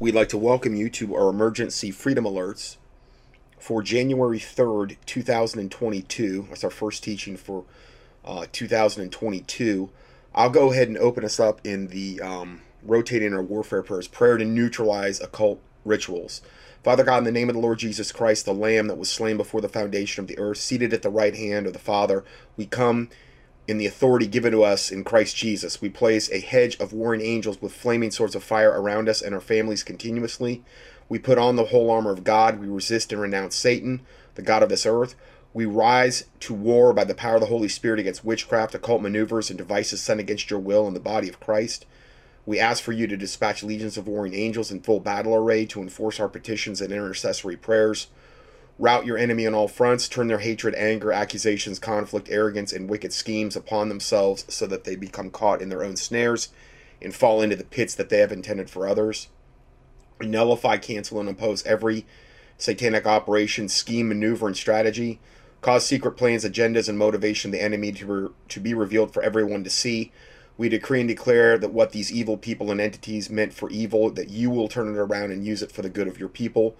we'd like to welcome you to our emergency freedom alerts for January 3rd, 2022. That's our first teaching for uh, 2022. I'll go ahead and open us up in the um, rotating our warfare prayers, prayer to neutralize occult rituals. Father God, in the name of the Lord Jesus Christ, the Lamb that was slain before the foundation of the earth, seated at the right hand of the Father, we come in the authority given to us in Christ Jesus. We place a hedge of warring angels with flaming swords of fire around us and our families continuously. We put on the whole armor of God. We resist and renounce Satan, the God of this earth. We rise to war by the power of the Holy Spirit against witchcraft, occult maneuvers, and devices sent against your will in the body of Christ. We ask for you to dispatch legions of warring angels in full battle array to enforce our petitions and intercessory prayers. Rout your enemy on all fronts, turn their hatred, anger, accusations, conflict, arrogance, and wicked schemes upon themselves so that they become caught in their own snares and fall into the pits that they have intended for others. Nullify, cancel, and oppose every satanic operation, scheme, maneuver, and strategy. Cause secret plans, agendas, and motivation of the enemy to, re- to be revealed for everyone to see we decree and declare that what these evil people and entities meant for evil, that you will turn it around and use it for the good of your people.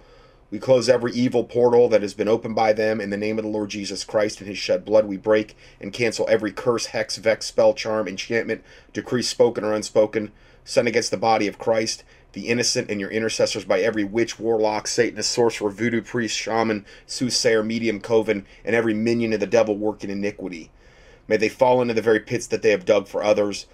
We close every evil portal that has been opened by them in the name of the Lord Jesus Christ and his shed blood. We break and cancel every curse, hex, vex, spell, charm, enchantment, decree spoken or unspoken, sent against the body of Christ, the innocent and your intercessors by every witch, warlock, Satanist, sorcerer, voodoo priest, shaman, soothsayer, medium, coven, and every minion of the devil working iniquity. May they fall into the very pits that they have dug for others.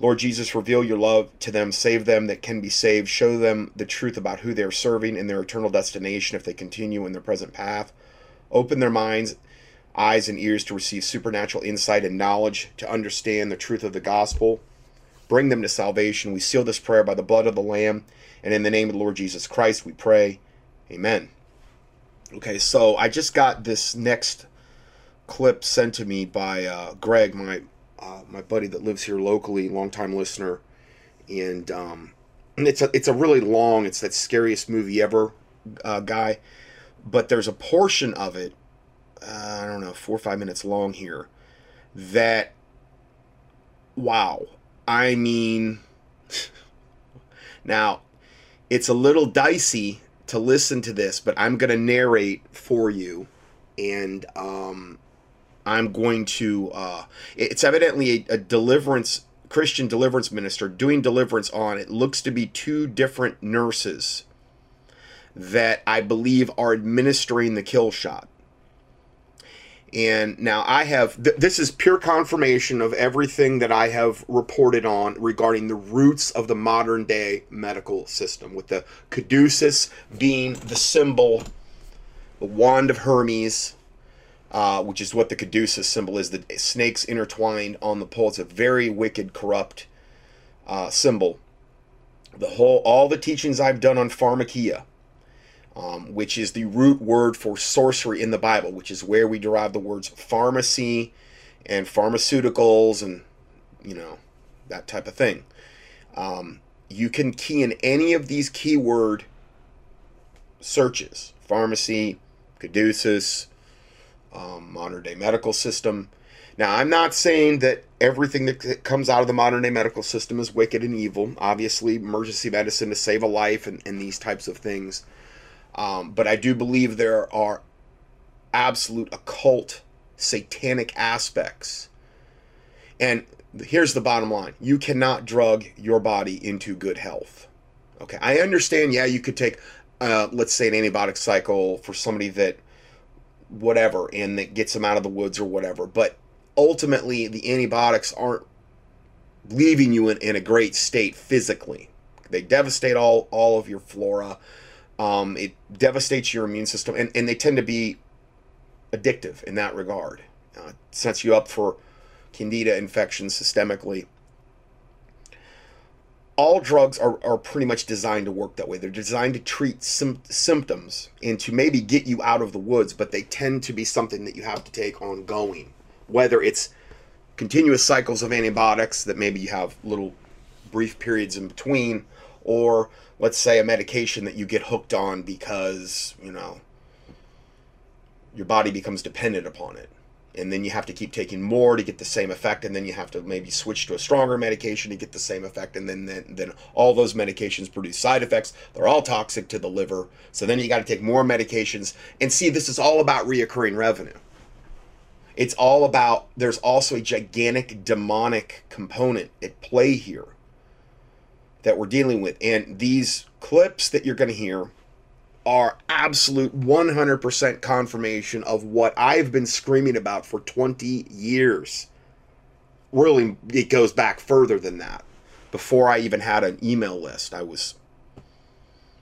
Lord Jesus, reveal your love to them, save them that can be saved, show them the truth about who they are serving and their eternal destination if they continue in their present path. Open their minds, eyes, and ears to receive supernatural insight and knowledge to understand the truth of the gospel. Bring them to salvation. We seal this prayer by the blood of the Lamb, and in the name of the Lord Jesus Christ, we pray. Amen. Okay, so I just got this next clip sent to me by uh, Greg, my uh, my buddy that lives here locally, longtime listener, and um, it's a it's a really long. It's that scariest movie ever uh, guy, but there's a portion of it. Uh, I don't know, four or five minutes long here. That wow, I mean, now it's a little dicey to listen to this, but I'm gonna narrate for you, and um, I'm going to. Uh, it's evidently a, a deliverance Christian deliverance minister doing deliverance on. It looks to be two different nurses that I believe are administering the kill shot. And now I have, th- this is pure confirmation of everything that I have reported on regarding the roots of the modern day medical system, with the caduceus being the symbol, the wand of Hermes, uh, which is what the caduceus symbol is. The snakes intertwined on the pole. It's a very wicked, corrupt uh, symbol. The whole, all the teachings I've done on pharmakia, um, which is the root word for sorcery in the Bible, which is where we derive the words pharmacy and pharmaceuticals and you know that type of thing. Um, you can key in any of these keyword searches: pharmacy, caduceus, um, modern day medical system. Now, I'm not saying that everything that comes out of the modern day medical system is wicked and evil. Obviously, emergency medicine to save a life and, and these types of things. Um, but I do believe there are absolute occult, satanic aspects. And here's the bottom line you cannot drug your body into good health. Okay, I understand, yeah, you could take, uh, let's say, an antibiotic cycle for somebody that whatever and that gets them out of the woods or whatever. But ultimately, the antibiotics aren't leaving you in, in a great state physically. They devastate all, all of your flora. Um, it devastates your immune system, and, and they tend to be addictive in that regard. Uh, sets you up for candida infections systemically all drugs are, are pretty much designed to work that way. They're designed to treat sim- symptoms and to maybe get you out of the woods, but they tend to be something that you have to take ongoing. Whether it's continuous cycles of antibiotics that maybe you have little brief periods in between, or let's say a medication that you get hooked on because, you know, your body becomes dependent upon it. And then you have to keep taking more to get the same effect and then you have to maybe switch to a stronger medication to get the same effect and then then, then all those medications produce side effects. They're all toxic to the liver. So then you got to take more medications. And see this is all about reoccurring revenue. It's all about there's also a gigantic demonic component at play here that we're dealing with. And these clips that you're going to hear are absolute 100% confirmation of what I've been screaming about for 20 years. Really, it goes back further than that. Before I even had an email list, I was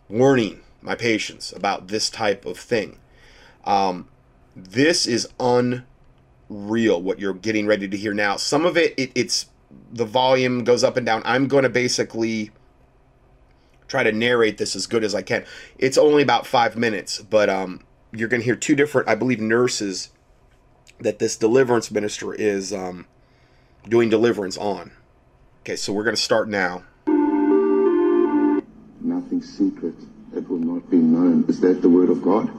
warning my patients about this type of thing. Um, this is unreal what you're getting ready to hear now. Some of it, it it's the volume goes up and down. I'm going to basically try to narrate this as good as I can. It's only about five minutes, but um, you're going to hear two different, I believe, nurses that this deliverance minister is um, doing deliverance on. Okay, so we're going to start now. Nothing secret that will not be known. Is that the word of God?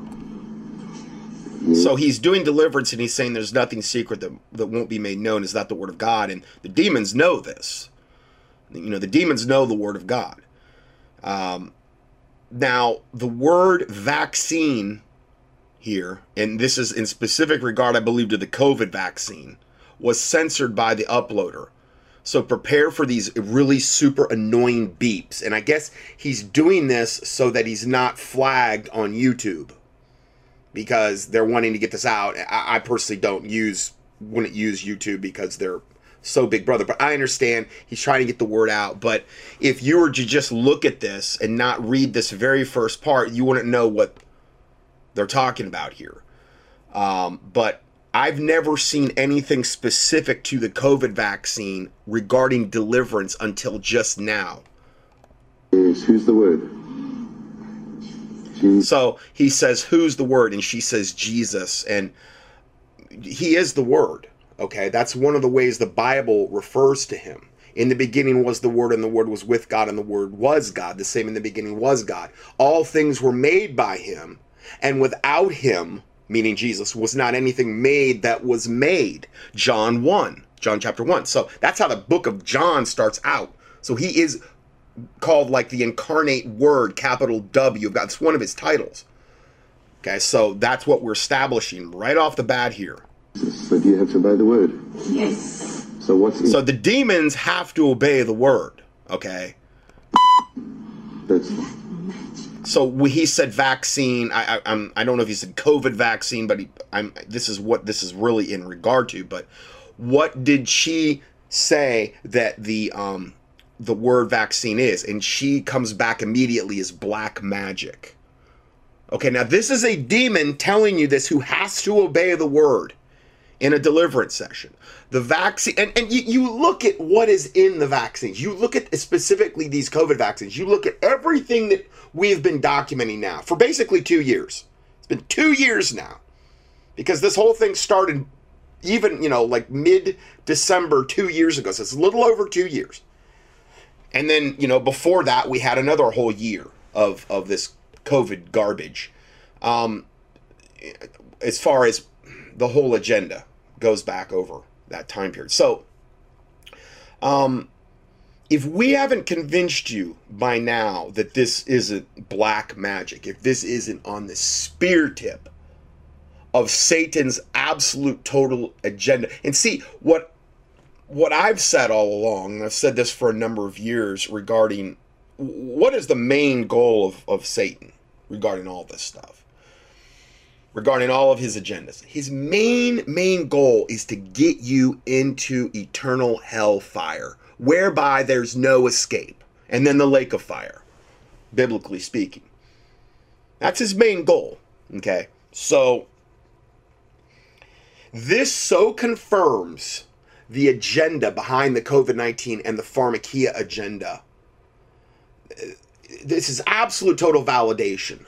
Yes. So he's doing deliverance and he's saying there's nothing secret that, that won't be made known. Is that the word of God? And the demons know this. You know, the demons know the word of God. Um, now, the word vaccine here, and this is in specific regard, I believe, to the COVID vaccine, was censored by the uploader. So prepare for these really super annoying beeps. And I guess he's doing this so that he's not flagged on YouTube because they're wanting to get this out. I, I personally don't use, wouldn't use YouTube because they're so big brother. But I understand he's trying to get the word out. But if you were to just look at this and not read this very first part, you wouldn't know what they're talking about here. Um, but I've never seen anything specific to the COVID vaccine regarding deliverance until just now. Yes, who's the word? Jesus. So he says, Who's the word? And she says, Jesus. And he is the word. Okay, that's one of the ways the Bible refers to him. In the beginning was the Word, and the Word was with God, and the Word was God. The same in the beginning was God. All things were made by him, and without him, meaning Jesus, was not anything made that was made. John 1, John chapter 1. So that's how the book of John starts out. So he is called like the incarnate word, capital W. That's one of his titles. Okay, so that's what we're establishing right off the bat here. So do you have to obey the word? Yes. So what's in- So the demons have to obey the word. Okay. that's So we, he said vaccine. I, I I'm I don't know if he said COVID vaccine, but he, I'm this is what this is really in regard to. But what did she say that the um the word vaccine is? And she comes back immediately as black magic. Okay, now this is a demon telling you this who has to obey the word in a deliverance session. The vaccine, and, and you, you look at what is in the vaccines. You look at specifically these COVID vaccines. You look at everything that we've been documenting now for basically two years. It's been two years now because this whole thing started even, you know, like mid December two years ago. So it's a little over two years. And then, you know, before that, we had another whole year of, of this COVID garbage. Um, as far as the whole agenda goes back over that time period. So, um, if we haven't convinced you by now that this isn't black magic, if this isn't on the spear tip of Satan's absolute total agenda, and see what what I've said all along, and I've said this for a number of years regarding what is the main goal of, of Satan regarding all this stuff regarding all of his agendas. His main, main goal is to get you into eternal hellfire, whereby there's no escape, and then the lake of fire, biblically speaking. That's his main goal. Okay. So, this so confirms the agenda behind the COVID 19 and the pharmakia agenda. This is absolute total validation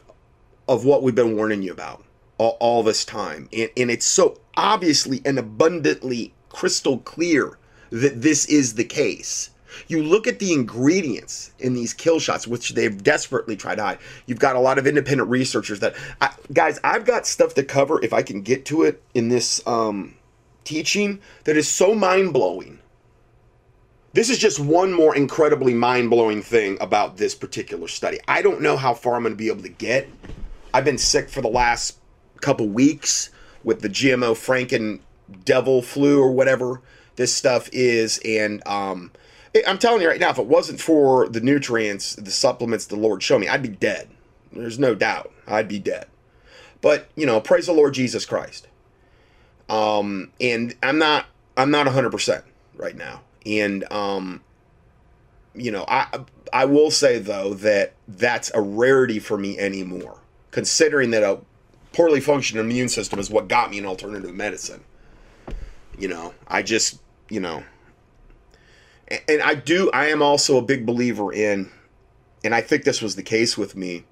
of what we've been warning you about all, all this time. And, and it's so obviously and abundantly crystal clear that this is the case. You look at the ingredients in these kill shots, which they've desperately tried to hide. You've got a lot of independent researchers that, I, guys, I've got stuff to cover if I can get to it in this um, teaching that is so mind blowing. This is just one more incredibly mind blowing thing about this particular study. I don't know how far I'm going to be able to get. I've been sick for the last couple weeks with the GMO Franken devil flu or whatever this stuff is. And um, I'm telling you right now, if it wasn't for the nutrients, the supplements the Lord showed me, I'd be dead. There's no doubt. I'd be dead. But, you know, praise the Lord Jesus Christ. Um, and I'm not I'm not 100% right now. And um, you know, I I will say though that that's a rarity for me anymore, considering that a poorly functioning immune system is what got me in alternative medicine. You know, I just, you know, and, I do I am also a big believer in and I think this was the case with me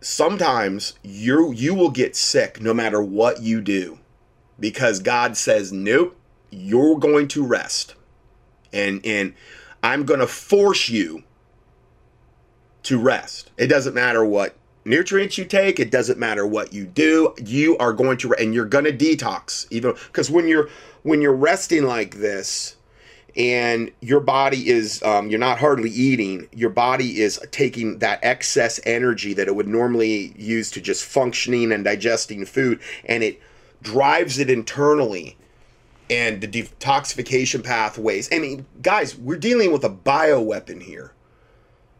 sometimes you you will get sick no matter what you do because God says nope you're going to rest and and I'm going to force you to rest it doesn't matter what nutrients you take it doesn't matter what you do you are going to and you're going to detox even because when you're when you're resting like this and your body is um, you're not hardly eating your body is taking that excess energy that it would normally use to just functioning and digesting food and it drives it internally and the detoxification pathways i mean guys we're dealing with a bioweapon here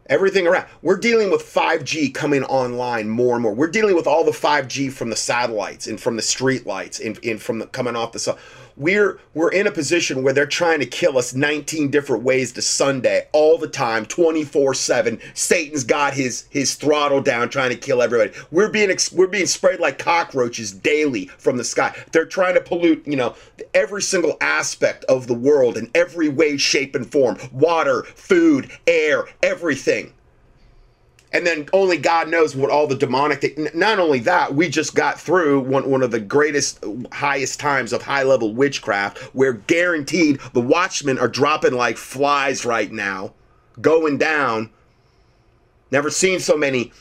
everything around. We're dealing with 5G coming online more and more. We're dealing with all the 5G from the satellites and from the street lights and, and from the coming off the. We're we're in a position where they're trying to kill us 19 different ways to Sunday all the time, 24/7. Satan's got his his throttle down trying to kill everybody. We're being we're being sprayed like cockroaches daily from the sky. They're trying to pollute, you know, every single aspect of the world in every way, shape and form. Water, food, air, everything and then only God knows what all the demonic. Th- not only that, we just got through one one of the greatest, highest times of high level witchcraft, where guaranteed the Watchmen are dropping like flies right now, going down. Never seen so many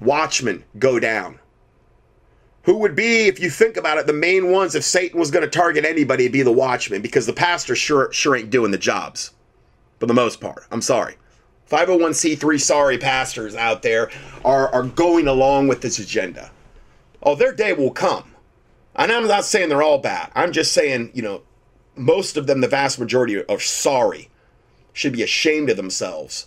Watchmen go down. Who would be, if you think about it, the main ones if Satan was going to target anybody, it'd be the Watchmen because the pastor sure sure ain't doing the jobs, for the most part. I'm sorry. 501c3 sorry pastors out there are, are going along with this agenda. Oh, their day will come. And I'm not saying they're all bad. I'm just saying, you know, most of them, the vast majority, are sorry, should be ashamed of themselves.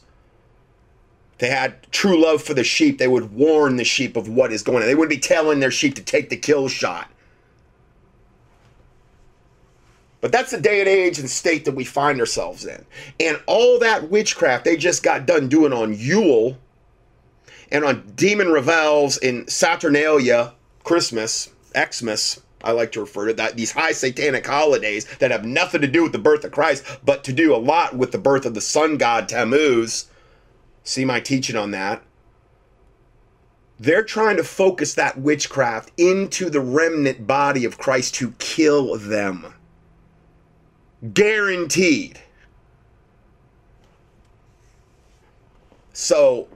They had true love for the sheep, they would warn the sheep of what is going on. They wouldn't be telling their sheep to take the kill shot. But that's the day and age and state that we find ourselves in. And all that witchcraft they just got done doing on Yule and on Demon Revels in Saturnalia, Christmas, Xmas, I like to refer to that, these high satanic holidays that have nothing to do with the birth of Christ, but to do a lot with the birth of the sun god Tammuz. See my teaching on that. They're trying to focus that witchcraft into the remnant body of Christ to kill them. Guaranteed. So,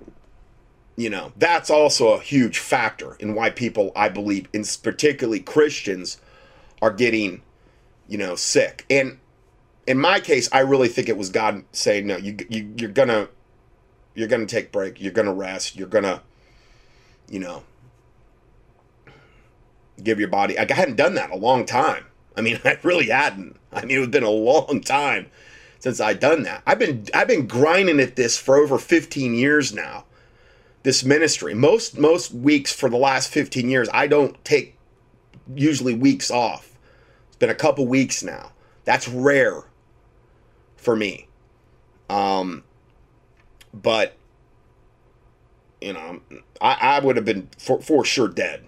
you know, that's also a huge factor in why people, I believe, in particularly Christians, are getting, you know, sick. And in my case, I really think it was God saying, "No, you, you you're gonna, you're gonna take break. You're gonna rest. You're gonna, you know, give your body." I hadn't done that a long time. I mean, I really hadn't. I mean, it had been a long time since I'd done that. I've been I've been grinding at this for over 15 years now. This ministry. Most most weeks for the last 15 years, I don't take usually weeks off. It's been a couple weeks now. That's rare for me. Um but you know, I, I would have been for, for sure dead.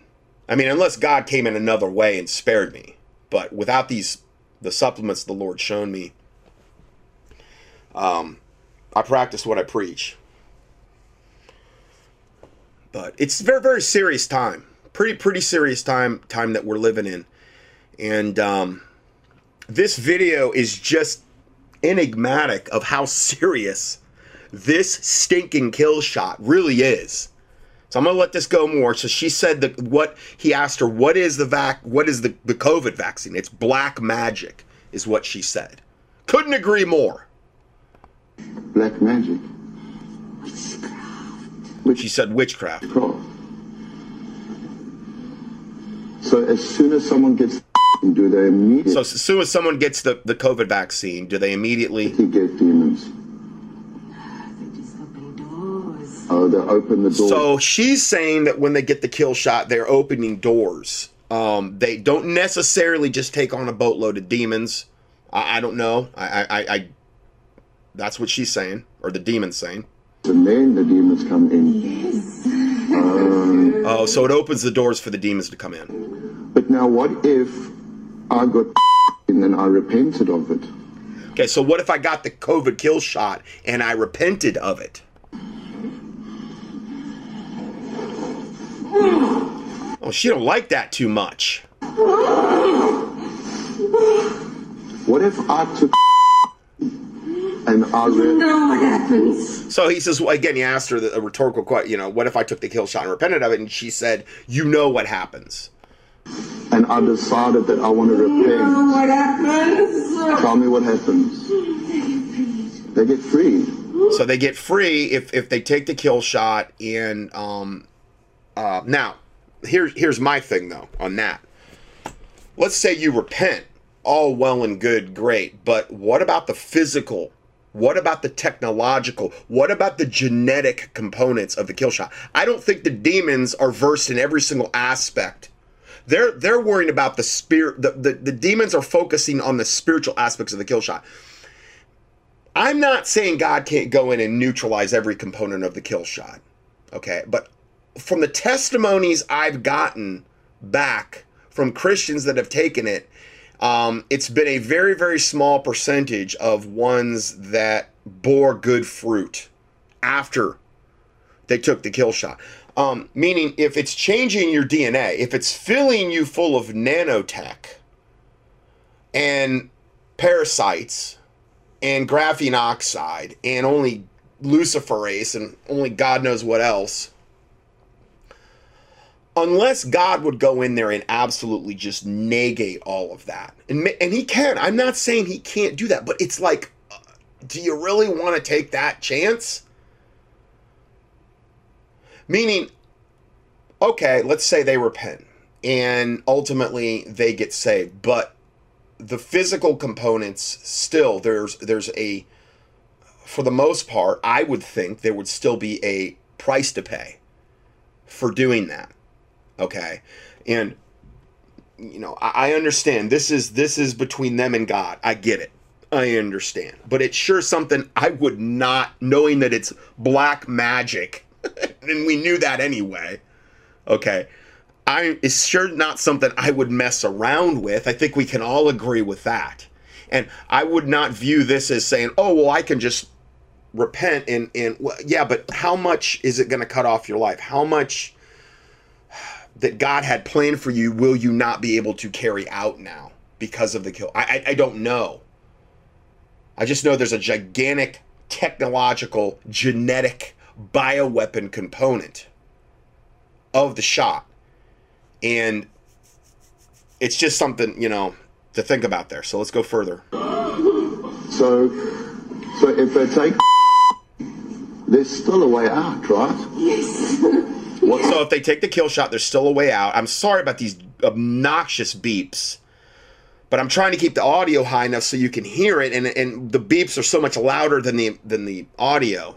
I mean, unless God came in another way and spared me. But without these the supplements the Lord shown me, um, I practice what I preach. But it's very very serious time, pretty pretty serious time time that we're living in, and um, this video is just enigmatic of how serious this stinking kill shot really is. So I'm gonna let this go more. So she said that what he asked her, what is the vac what is the, the COVID vaccine? It's black magic, is what she said. Couldn't agree more. Black magic. Witchcraft. She said witchcraft. So as soon as someone gets do they immediately So as soon as someone gets the, the COVID vaccine, do they immediately get demons? Oh, they open the door. So she's saying that when they get the kill shot, they're opening doors. Um, they don't necessarily just take on a boatload of demons. I, I don't know. I, I, I, that's what she's saying, or the demon's saying. and then the demons come in. Yes. Oh, so it opens the doors for the demons to come in. But now what if I got and then I repented of it? Okay, so what if I got the COVID kill shot and I repented of it? Oh, she don't like that too much. What if I took and I re- know what happens. So he says, well, again, he asked her the, a rhetorical question, you know, what if I took the kill shot and repented of it? And she said, you know what happens. and I decided that I want to know repent? what happens. Tell me what happens. They get free. So they get free if, if they take the kill shot. And um, uh, now, here's here's my thing though on that. Let's say you repent, all well and good, great. But what about the physical? What about the technological? What about the genetic components of the kill shot? I don't think the demons are versed in every single aspect. They're they're worrying about the spirit. The, the, the demons are focusing on the spiritual aspects of the kill shot. I'm not saying God can't go in and neutralize every component of the kill shot. Okay. But from the testimonies I've gotten back from Christians that have taken it, um, it's been a very, very small percentage of ones that bore good fruit after they took the kill shot. Um, meaning, if it's changing your DNA, if it's filling you full of nanotech and parasites and graphene oxide and only luciferase and only God knows what else. Unless God would go in there and absolutely just negate all of that. And, and he can. I'm not saying he can't do that, but it's like, uh, do you really want to take that chance? Meaning, okay, let's say they repent and ultimately they get saved, but the physical components still there's there's a for the most part i would think there would still be a price to pay for doing that okay. And you know i, I understand. This is this is between them and god. I get it. I understand. But it's sure something i would not knowing that it's black magic and we knew that anyway. Okay. I it's sure not something I would mess around with. I think we can all agree with that. And I would not view this as saying, "Oh, well, I can just repent and and well, yeah, but how much is it going to cut off your life? How much that God had planned for you will you not be able to carry out now because of the kill? I I, I don't know. I just know there's a gigantic technological genetic bioweapon component of the shot and it's just something you know to think about there so let's go further So, so if they take, there's still a way out, right? Yes. so if they take the kill shot there's still a way out i'm sorry about these obnoxious beeps but i'm trying to keep the audio high enough so you can hear it and, and the beeps are so much louder than the than the audio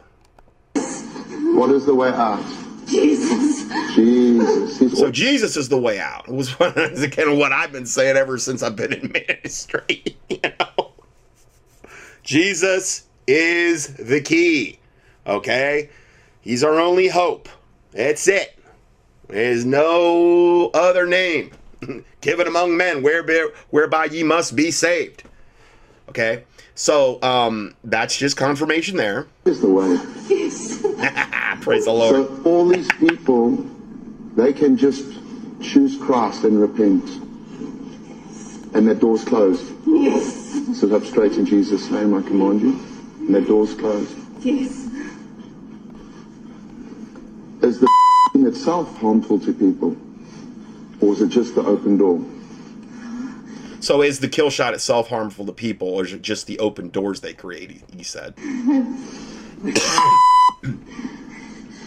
What is the way out? Jesus. Jesus. He's so jesus is the way out it was kind of what i've been saying ever since i've been in ministry you know jesus is the key okay he's our only hope that's it there's no other name given among men whereby, whereby ye must be saved okay so um that's just confirmation there is the way. Yes. praise the lord So all these people, they can just choose Christ and repent. And that door's closed. Yes. Sit up straight in Jesus' name, I command you. And that door's closed. Yes. Is the thing itself harmful to people? Or is it just the open door? So is the kill shot itself harmful to people, or is it just the open doors they create? He, he said.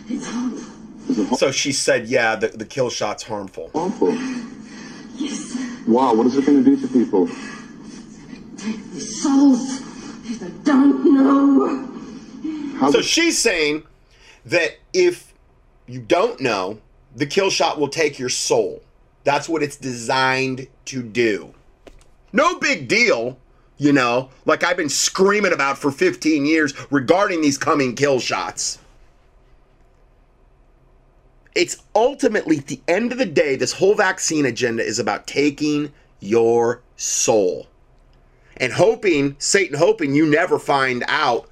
It's harmful. Is it har- So she said, yeah, the, the kill shot's harmful. harmful? Yes. Wow, what is it going to do to people? Take the souls. They don't know. How's So it, she's saying that if you don't know, the kill shot will take your soul. That's what it's designed to do. No big deal, you know, like I've been screaming about for 15 years regarding these coming kill shots. It's ultimately, at the end of the day, this whole vaccine agenda is about taking your soul and hoping, Satan hoping you never find out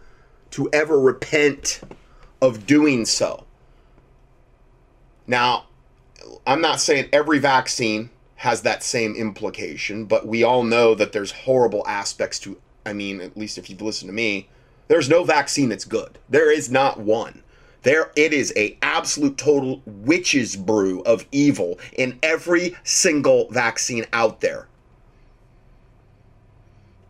to ever repent of doing so. Now, I'm not saying every vaccine has that same implication, but we all know that there's horrible aspects to I mean, at least if you've listened to me, there's no vaccine that's good. There is not one. There it is a absolute total witch's brew of evil in every single vaccine out there.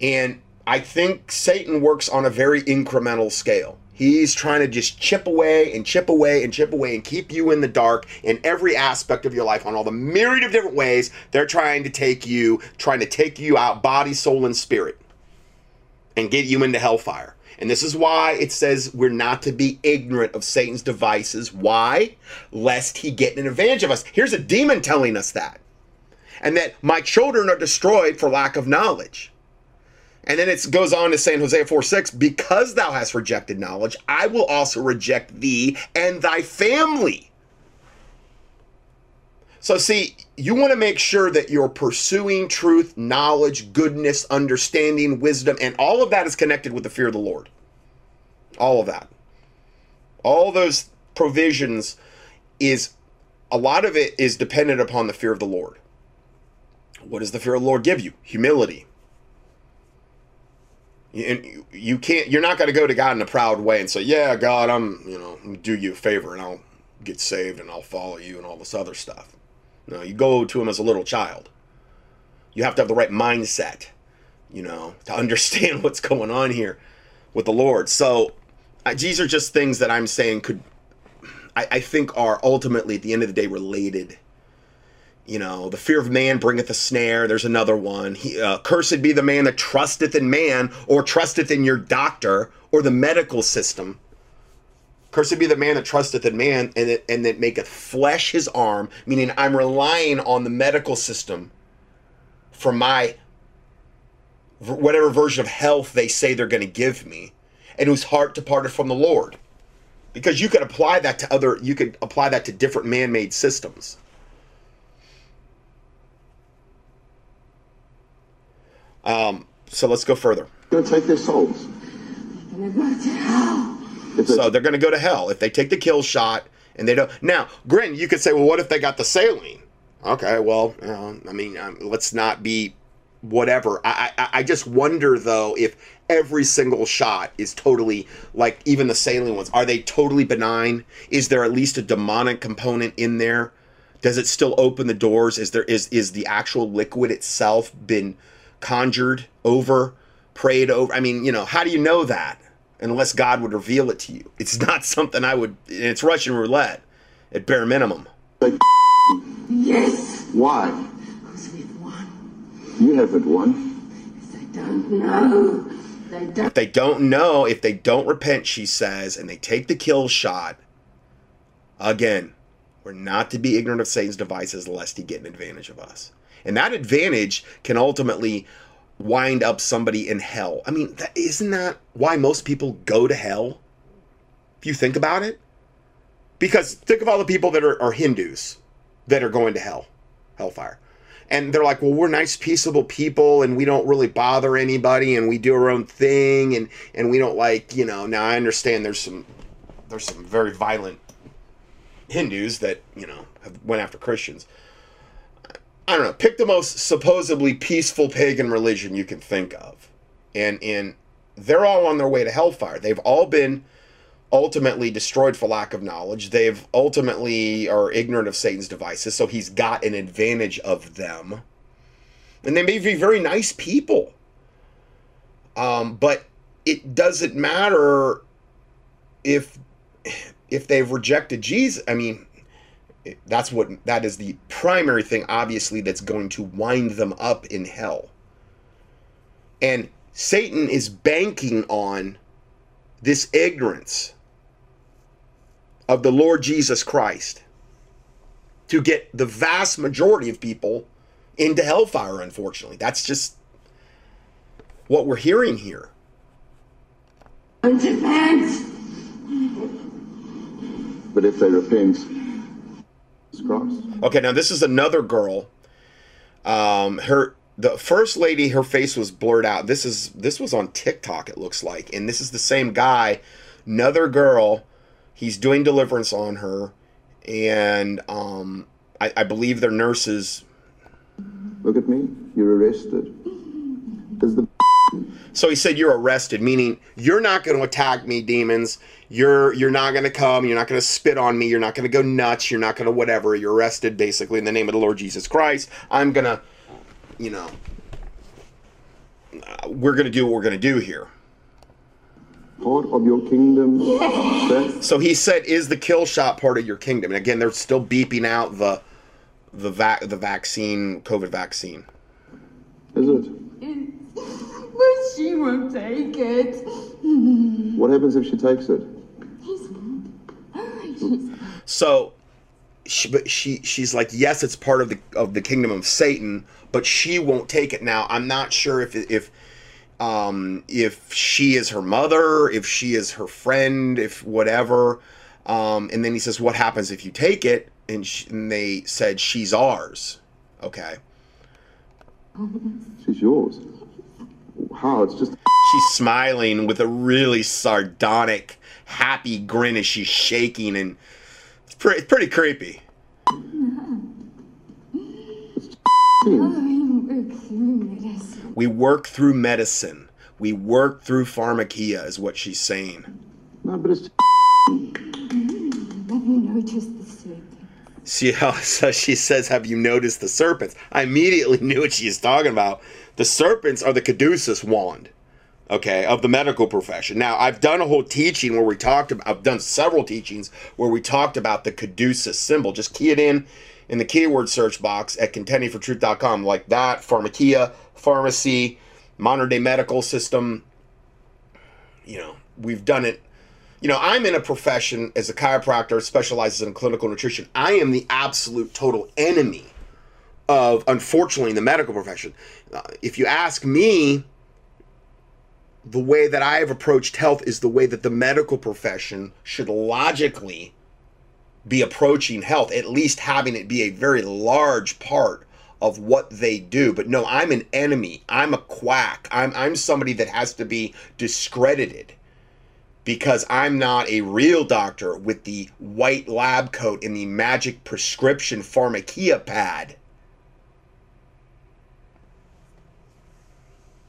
And I think Satan works on a very incremental scale. He's trying to just chip away and chip away and chip away and keep you in the dark in every aspect of your life on all the myriad of different ways they're trying to take you, trying to take you out body, soul, and spirit and get you into hellfire. And this is why it says we're not to be ignorant of Satan's devices. Why? Lest he get an advantage of us. Here's a demon telling us that. And that my children are destroyed for lack of knowledge. And then it goes on to say in Hosea 4 6, because thou hast rejected knowledge, I will also reject thee and thy family. So, see, you want to make sure that you're pursuing truth, knowledge, goodness, understanding, wisdom, and all of that is connected with the fear of the Lord. All of that. All those provisions is a lot of it is dependent upon the fear of the Lord. What does the fear of the Lord give you? Humility. And you- can't. You're not going to go to God in a proud way and say, "Yeah, God, I'm, you know, do you a favor and I'll get saved and I'll follow you and all this other stuff." No, you go to Him as a little child. You have to have the right mindset, you know, to understand what's going on here with the Lord. So uh, these are just things that I'm saying could, I, I think, are ultimately at the end of the day related you know, the fear of man bringeth a snare. There's another one. He, uh, Cursed be the man that trusteth in man or trusteth in your doctor or the medical system. Cursed be the man that trusteth in man and that, and that maketh flesh his arm, meaning I'm relying on the medical system for my whatever version of health they say they're going to give me, and whose heart departed from the Lord. Because you could apply that to other, you could apply that to different man made systems. Um, so let's go further. going to take their souls. They're gonna go to hell. So they're going to go to hell if they take the kill shot and they don't. Now, Grin, you could say, well, what if they got the saline? Okay, well, you know, I mean, um, let's not be whatever. I, I I just wonder though if every single shot is totally like even the saline ones. Are they totally benign? Is there at least a demonic component in there? Does it still open the doors? Is there is is the actual liquid itself been conjured over, prayed over? I mean, you know, how do you know that unless God would reveal it to you? It's not something I would. It's Russian roulette at bare minimum. take Yes. why? Because we've won. You haven't won. Yes, I don't know. They don't. If they don't know, if they don't repent, she says, and they take the kill shot, again, we're not to be ignorant of Satan's devices lest he get an advantage of us. And that advantage can ultimately wind up somebody in hell. I mean, that, isn't that why most people go to hell? If you think about it? Because think of all the people that are, are Hindus that are going to hell, hellfire. And they're like, well, we're nice, peaceable people, and we don't really bother anybody, and we do our own thing, and and we don't like, you know. Now I understand there's some there's some very violent Hindus that you know have went after Christians. I don't know. Pick the most supposedly peaceful pagan religion you can think of, and and they're all on their way to hellfire. They've all been ultimately destroyed for lack of knowledge. They've ultimately are ignorant of Satan's devices, so he's got an advantage of them. And they may be very nice people. Um, but it doesn't matter if if they've rejected Jesus. I mean, that's what that is the primary thing obviously that's going to wind them up in hell. And Satan is banking on this ignorance of the Lord Jesus Christ to get the vast majority of people into hellfire, unfortunately. That's just what we're hearing here. But if they repent, it's Christ. Okay, now this is another girl. Um, her the first lady, her face was blurred out. This is this was on TikTok. It looks like, and this is the same guy. Another girl. He's doing deliverance on her, and um, I, I believe they're nurses. Look at me. You're arrested. Does the So he said, "You're arrested," meaning you're not going to attack me, demons. You're you're not going to come. You're not going to spit on me. You're not going to go nuts. You're not going to whatever. You're arrested, basically, in the name of the Lord Jesus Christ. I'm gonna, you know, we're gonna do what we're gonna do here. part of your kingdom? So he said, "Is the kill shot part of your kingdom?" And again, they're still beeping out the the vac the vaccine, COVID vaccine. is it? But she won't take it. What happens if she takes it? So, she, but she she's like, yes, it's part of the of the kingdom of Satan, but she won't take it. Now, I'm not sure if if um if she is her mother, if she is her friend, if whatever. Um, and then he says, what happens if you take it? And, she, and they said, she's ours. Okay. She's yours. How? It's just She's smiling with a really sardonic, happy grin as she's shaking, and it's pretty, pretty creepy. We work through medicine. We work through pharmakia, is what she's saying. No, but it's Have you noticed the how so she says, "Have you noticed the serpents?" I immediately knew what she's talking about. The serpents are the caduceus wand, okay, of the medical profession. Now, I've done a whole teaching where we talked about. I've done several teachings where we talked about the caduceus symbol. Just key it in in the keyword search box at contendingfortruth.com, like that. Pharmakia, pharmacy, modern day medical system. You know, we've done it you know, I'm in a profession as a chiropractor specializes in clinical nutrition. I am the absolute total enemy of, unfortunately, the medical profession. Uh, if you ask me, the way that I have approached health is the way that the medical profession should logically be approaching health, at least having it be a very large part of what they do. But no, I'm an enemy. I'm a quack. I'm, I'm somebody that has to be discredited because I'm not a real doctor with the white lab coat and the magic prescription pharmakia pad.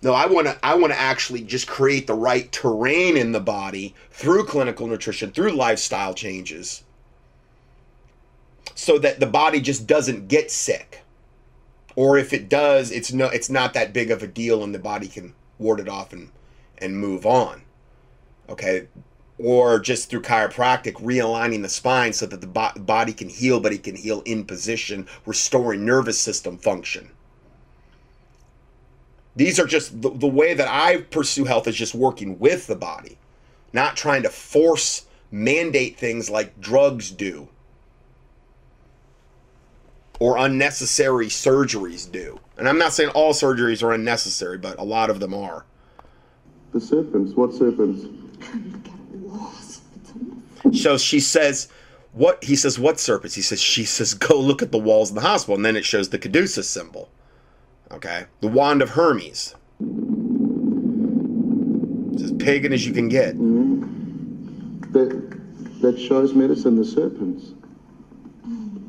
No, I want to I want to actually just create the right terrain in the body through clinical nutrition, through lifestyle changes so that the body just doesn't get sick. Or if it does, it's no it's not that big of a deal and the body can ward it off and and move on okay or just through chiropractic realigning the spine so that the bo- body can heal but it can heal in position restoring nervous system function these are just the, the way that i pursue health is just working with the body not trying to force mandate things like drugs do or unnecessary surgeries do and i'm not saying all surgeries are unnecessary but a lot of them are the serpents. What serpents? So she says, "What?" He says, "What serpents?" He says, "She says, go look at the walls in the hospital." And then it shows the caduceus symbol. Okay, the wand of Hermes. It's as pagan as you can get. That that shows medicine. The serpents.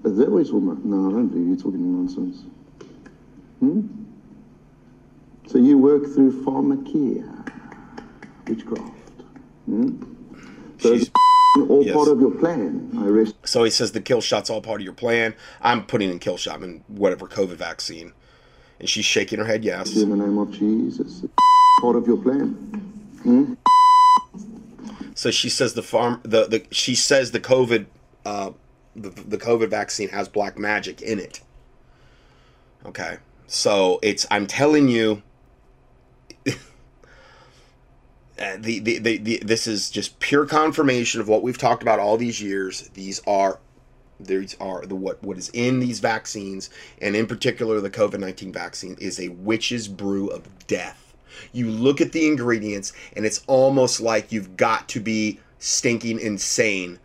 Is that what you're talking about? No, I don't believe you're talking nonsense. Hmm. So you work through pharmakia, witchcraft. Hmm. Those She's all Yes. part of your plan. I rest So he says the kill shot's all part of your plan. I'm putting in kill shot, I mean, whatever COVID vaccine. And she's shaking her head yes. in the name of Jesus. Part of your plan. Hmm? So she says the farm the, the she says the COVID uh, the, the COVID vaccine has black magic in it. Okay. So it's I'm telling you uh, the, the, the, the this is just pure confirmation of what we've talked about all these years. These are these are the what what is in these vaccines and in particular the COVID-19 vaccine is a witch's brew of death. You look at the ingredients and it's almost like you've got to be stinking insane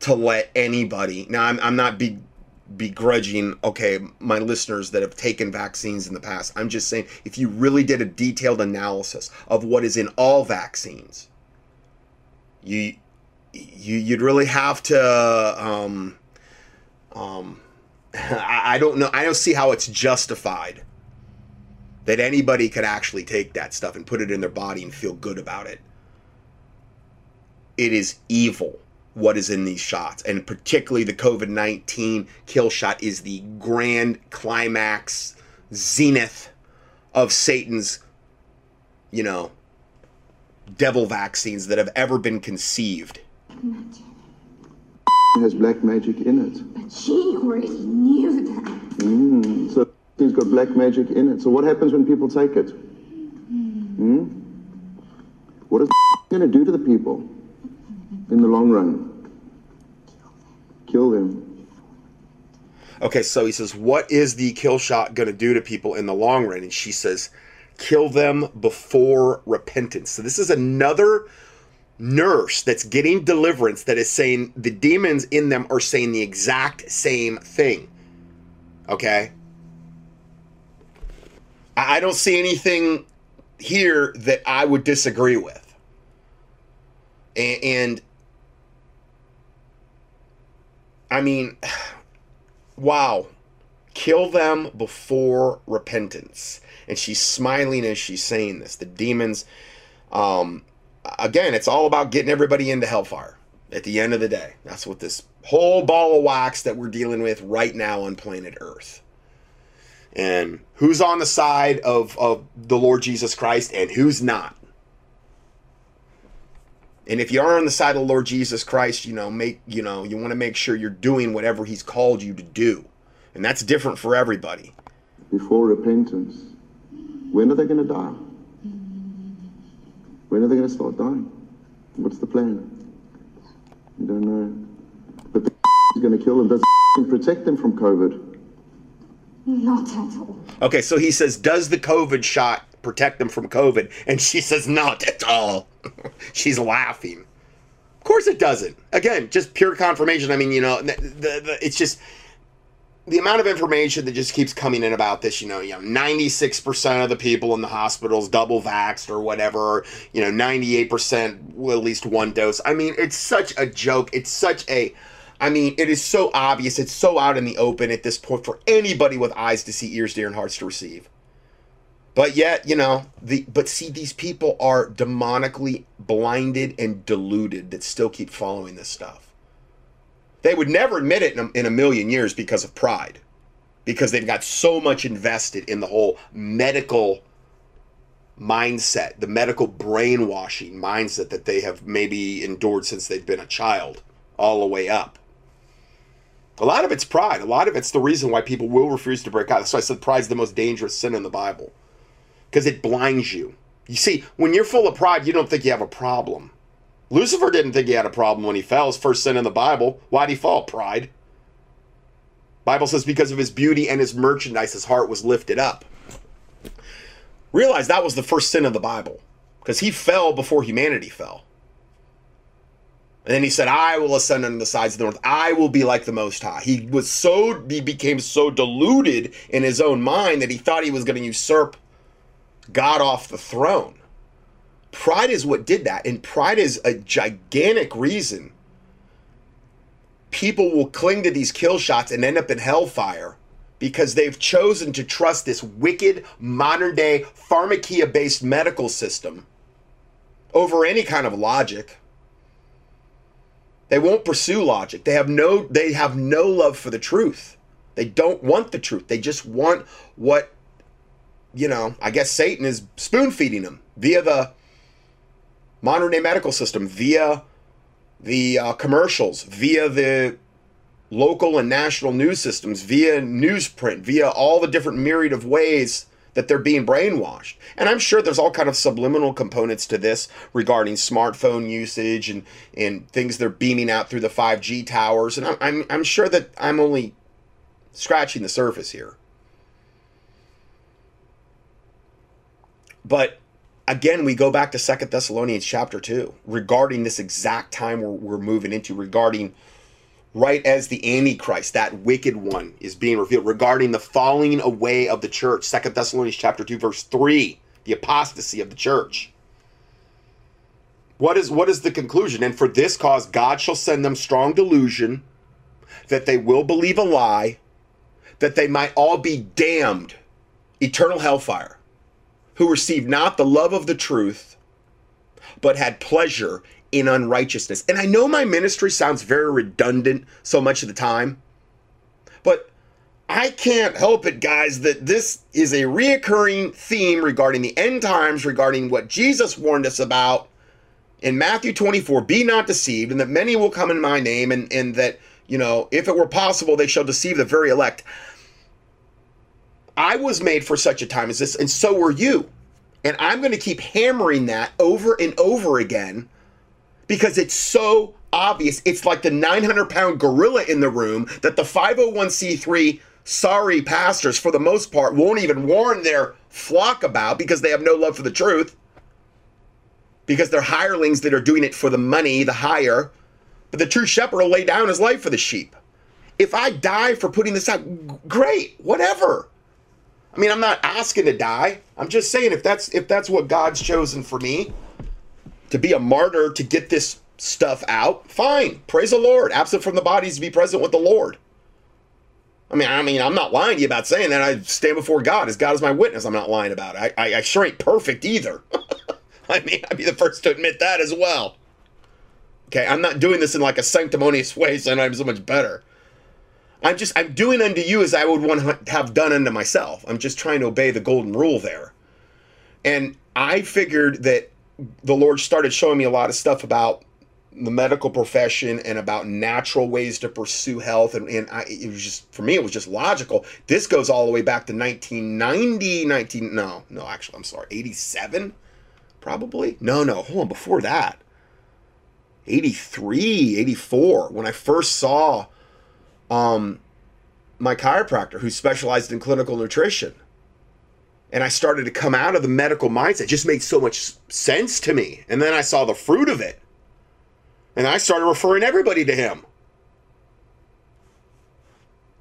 to let anybody. Now I'm I'm not be begrudging okay my listeners that have taken vaccines in the past. I'm just saying if you really did a detailed analysis of what is in all vaccines, you you you'd really have to um um I, I don't know I don't see how it's justified that anybody could actually take that stuff and put it in their body and feel good about it. It is evil what is in these shots, and particularly the COVID 19 kill shot is the grand climax, zenith of Satan's, you know, devil vaccines that have ever been conceived. It has black magic in it. But she already knew that. So it's got black magic in it. So what happens when people take it? Hmm? What is going to do to the people in the long run? Kill them. Okay, so he says, What is the kill shot going to do to people in the long run? And she says, Kill them before repentance. So this is another nurse that's getting deliverance that is saying the demons in them are saying the exact same thing. Okay? I don't see anything here that I would disagree with. And, I mean, wow. Kill them before repentance. And she's smiling as she's saying this. The demons, um, again, it's all about getting everybody into hellfire at the end of the day. That's what this whole ball of wax that we're dealing with right now on planet Earth. And who's on the side of, of the Lord Jesus Christ and who's not. And if you are on the side of the Lord Jesus Christ, you know, make you know, you want to make sure you're doing whatever he's called you to do. And that's different for everybody. Before repentance. When are they going to die? When are they going to start dying? What's the plan? You don't know. But the is going to kill them. Does protect them from COVID? Not at all. Okay, so he says, Does the COVID shot protect them from COVID? And she says, Not at all. She's laughing. Of course it doesn't. Again, just pure confirmation. I mean, you know, the, the, the, it's just the amount of information that just keeps coming in about this, you know, you know, 96% of the people in the hospitals double vaxxed or whatever, you know, 98% will at least one dose. I mean, it's such a joke. It's such a I mean, it is so obvious. It's so out in the open at this point for anybody with eyes to see, ears to hear, and hearts to receive. But yet, you know, the but see, these people are demonically blinded and deluded that still keep following this stuff. They would never admit it in a, in a million years because of pride, because they've got so much invested in the whole medical mindset, the medical brainwashing mindset that they have maybe endured since they've been a child, all the way up. A lot of it's pride. A lot of it's the reason why people will refuse to break out. Why I said pride's the most dangerous sin in the Bible, because it blinds you. You see, when you're full of pride, you don't think you have a problem. Lucifer didn't think he had a problem when he fell. His first sin in the Bible. Why'd he fall? Pride. Bible says because of his beauty and his merchandise, his heart was lifted up. Realize that was the first sin of the Bible, because he fell before humanity fell. And then he said, I will ascend unto the sides of the north. I will be like the Most High. He was so, he became so deluded in his own mind that he thought he was going to usurp God off the throne. Pride is what did that. And pride is a gigantic reason people will cling to these kill shots and end up in hellfire because they've chosen to trust this wicked modern day pharmakeia based medical system over any kind of logic. They won't pursue logic. They have no they have no love for the truth. They don't want the truth. They just want what you know, I guess Satan is spoon feeding them via the modern day medical system, via the uh, commercials, via the local and national news systems, via newsprint, via all the different myriad of ways that they're being brainwashed. And I'm sure there's all kind of subliminal components to this regarding smartphone usage and, and things they're beaming out through the 5G towers. And I'm, I'm, I'm sure that I'm only scratching the surface here. But again, we go back to Second Thessalonians chapter 2 regarding this exact time we're, we're moving into, regarding right as the Antichrist, that wicked one, is being revealed, regarding the falling away of the church. Second Thessalonians chapter 2, verse 3, the apostasy of the church. What is what is the conclusion? And for this cause God shall send them strong delusion that they will believe a lie, that they might all be damned, eternal hellfire, who received not the love of the truth, but had pleasure in unrighteousness. And I know my ministry sounds very redundant so much of the time, but I can't help it, guys, that this is a reoccurring theme regarding the end times, regarding what Jesus warned us about in Matthew 24 be not deceived, and that many will come in my name, and, and that, you know, if it were possible, they shall deceive the very elect. I was made for such a time as this, and so were you. And I'm going to keep hammering that over and over again because it's so obvious. It's like the 900 pound gorilla in the room that the 501c3 sorry pastors, for the most part, won't even warn their flock about because they have no love for the truth. Because they're hirelings that are doing it for the money, the hire. But the true shepherd will lay down his life for the sheep. If I die for putting this out, great, whatever. I mean, I'm not asking to die. I'm just saying if that's if that's what God's chosen for me, to be a martyr to get this stuff out, fine. Praise the Lord. Absent from the bodies to be present with the Lord. I mean, I mean, I'm not lying to you about saying that. I stand before God as God is my witness. I'm not lying about it. I, I, I sure ain't perfect either. I mean, I'd be the first to admit that as well. Okay, I'm not doing this in like a sanctimonious way, so I'm so much better. I'm just I'm doing unto you as I would want to have done unto myself. I'm just trying to obey the golden rule there. And I figured that the Lord started showing me a lot of stuff about the medical profession and about natural ways to pursue health and, and I, it was just for me it was just logical this goes all the way back to 1990 19 no no actually i'm sorry 87 probably no no hold on before that 83 84 when i first saw um my chiropractor who specialized in clinical nutrition and i started to come out of the medical mindset it just made so much sense to me and then i saw the fruit of it and I started referring everybody to him.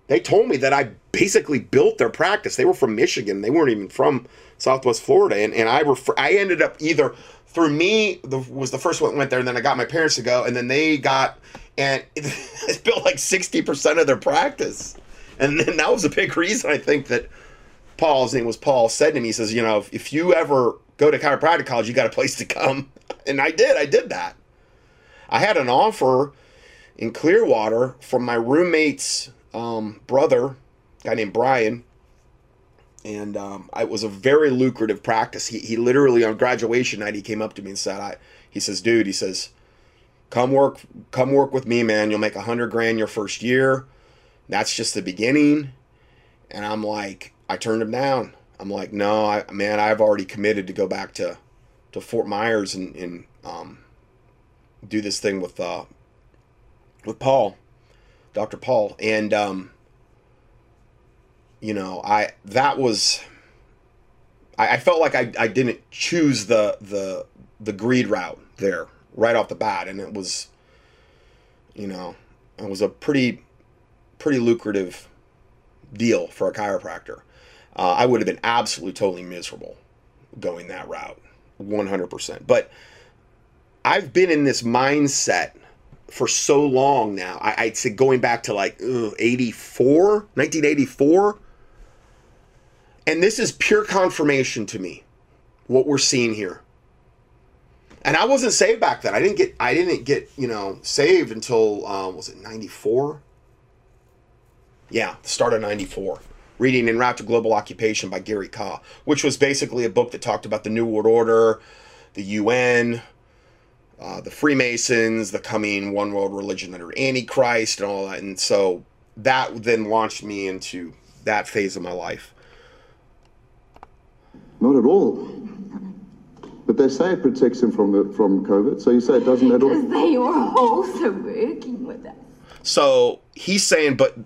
They told me that I basically built their practice. They were from Michigan. They weren't even from Southwest Florida. And, and I refer, I ended up either through me the, was the first one went there, and then I got my parents to go, and then they got and it, it built like sixty percent of their practice. And then that was a big reason I think that Paul's name was Paul said to me, he says, you know, if, if you ever go to chiropractic college, you got a place to come. And I did. I did that. I had an offer in Clearwater from my roommate's um, brother, guy named Brian, and um, it was a very lucrative practice. He, he literally on graduation night he came up to me and said, "I," he says, "Dude," he says, "Come work, come work with me, man. You'll make a hundred grand your first year. That's just the beginning." And I'm like, I turned him down. I'm like, no, I, man, I've already committed to go back to to Fort Myers and, and um, do this thing with uh, with Paul, Dr. Paul, and um, you know, I that was I, I felt like I, I didn't choose the the the greed route there right off the bat, and it was you know it was a pretty pretty lucrative deal for a chiropractor. Uh, I would have been absolutely totally miserable going that route, 100%. But I've been in this mindset for so long now. I, would say going back to like ugh, 84, 1984. And this is pure confirmation to me, what we're seeing here. And I wasn't saved back then. I didn't get I didn't get you know saved until um, was it ninety four? Yeah, the start of ninety four. Reading En Route to Global Occupation by Gary Kah, which was basically a book that talked about the New World Order, the UN, uh, the Freemasons, the coming one world religion under Antichrist, and all that. And so that then launched me into that phase of my life. Not at all. But they say it protects him from the, from COVID. So you say it doesn't at all. Because they were also working with us. So he's saying, but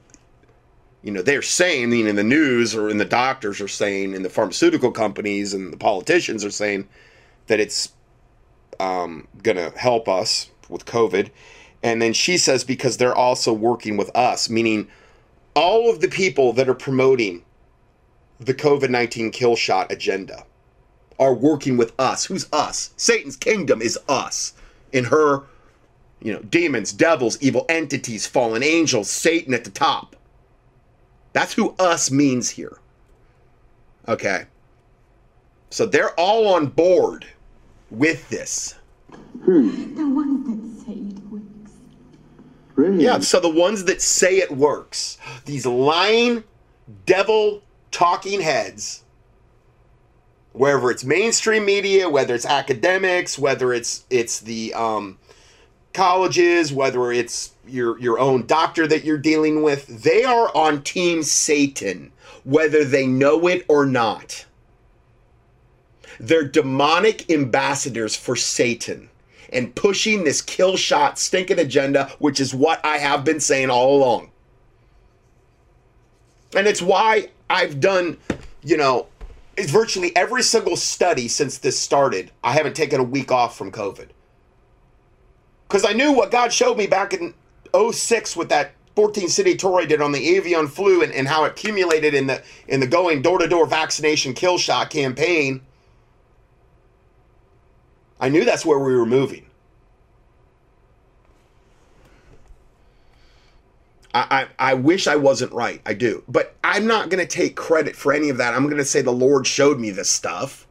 you know, they're saying, meaning in the news or in the doctors are saying, and the pharmaceutical companies and the politicians are saying that it's um, going to help us with COVID. And then she says, because they're also working with us, meaning all of the people that are promoting the COVID 19 kill shot agenda are working with us. Who's us? Satan's kingdom is us. In her, you know, demons, devils, evil entities, fallen angels, Satan at the top. That's who us means here. Okay. So they're all on board with this. Who? The ones that say it works. Really? Yeah, so the ones that say it works, these lying, devil talking heads, wherever it's mainstream media, whether it's academics, whether it's it's the um, colleges, whether it's your your own doctor that you're dealing with, they are on team Satan, whether they know it or not. They're demonic ambassadors for Satan and pushing this kill shot stinking agenda, which is what I have been saying all along. And it's why I've done, you know, virtually every single study since this started. I haven't taken a week off from COVID. Because I knew what God showed me back in 06 with that 14 city tour I did on the avian flu and, and how it accumulated in the in the going door-to-door vaccination kill shot campaign. I knew that's where we were moving. I, I, I wish I wasn't right. I do. But I'm not going to take credit for any of that. I'm going to say the Lord showed me this stuff.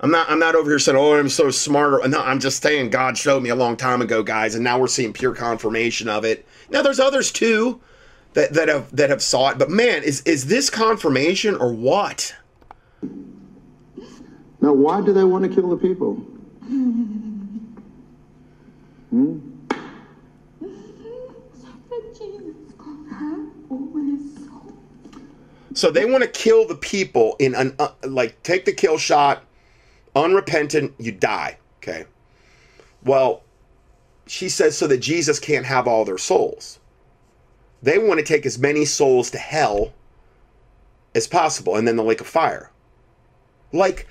I'm not I'm not over here saying, "Oh, I'm so smart." No, I'm just saying God showed me a long time ago, guys, and now we're seeing pure confirmation of it. Now there's others too that that have that have saw it, but man, is is this confirmation or what? Now, why do they want to kill the people? That hmm Jesus gonna have all his soul. So they want to kill the people in an uh, like take the kill shot, unrepentant, you die. Okay. Well, she says so that Jesus can't have all their souls. They want to take as many souls to hell as possible, and then the lake of fire. Like,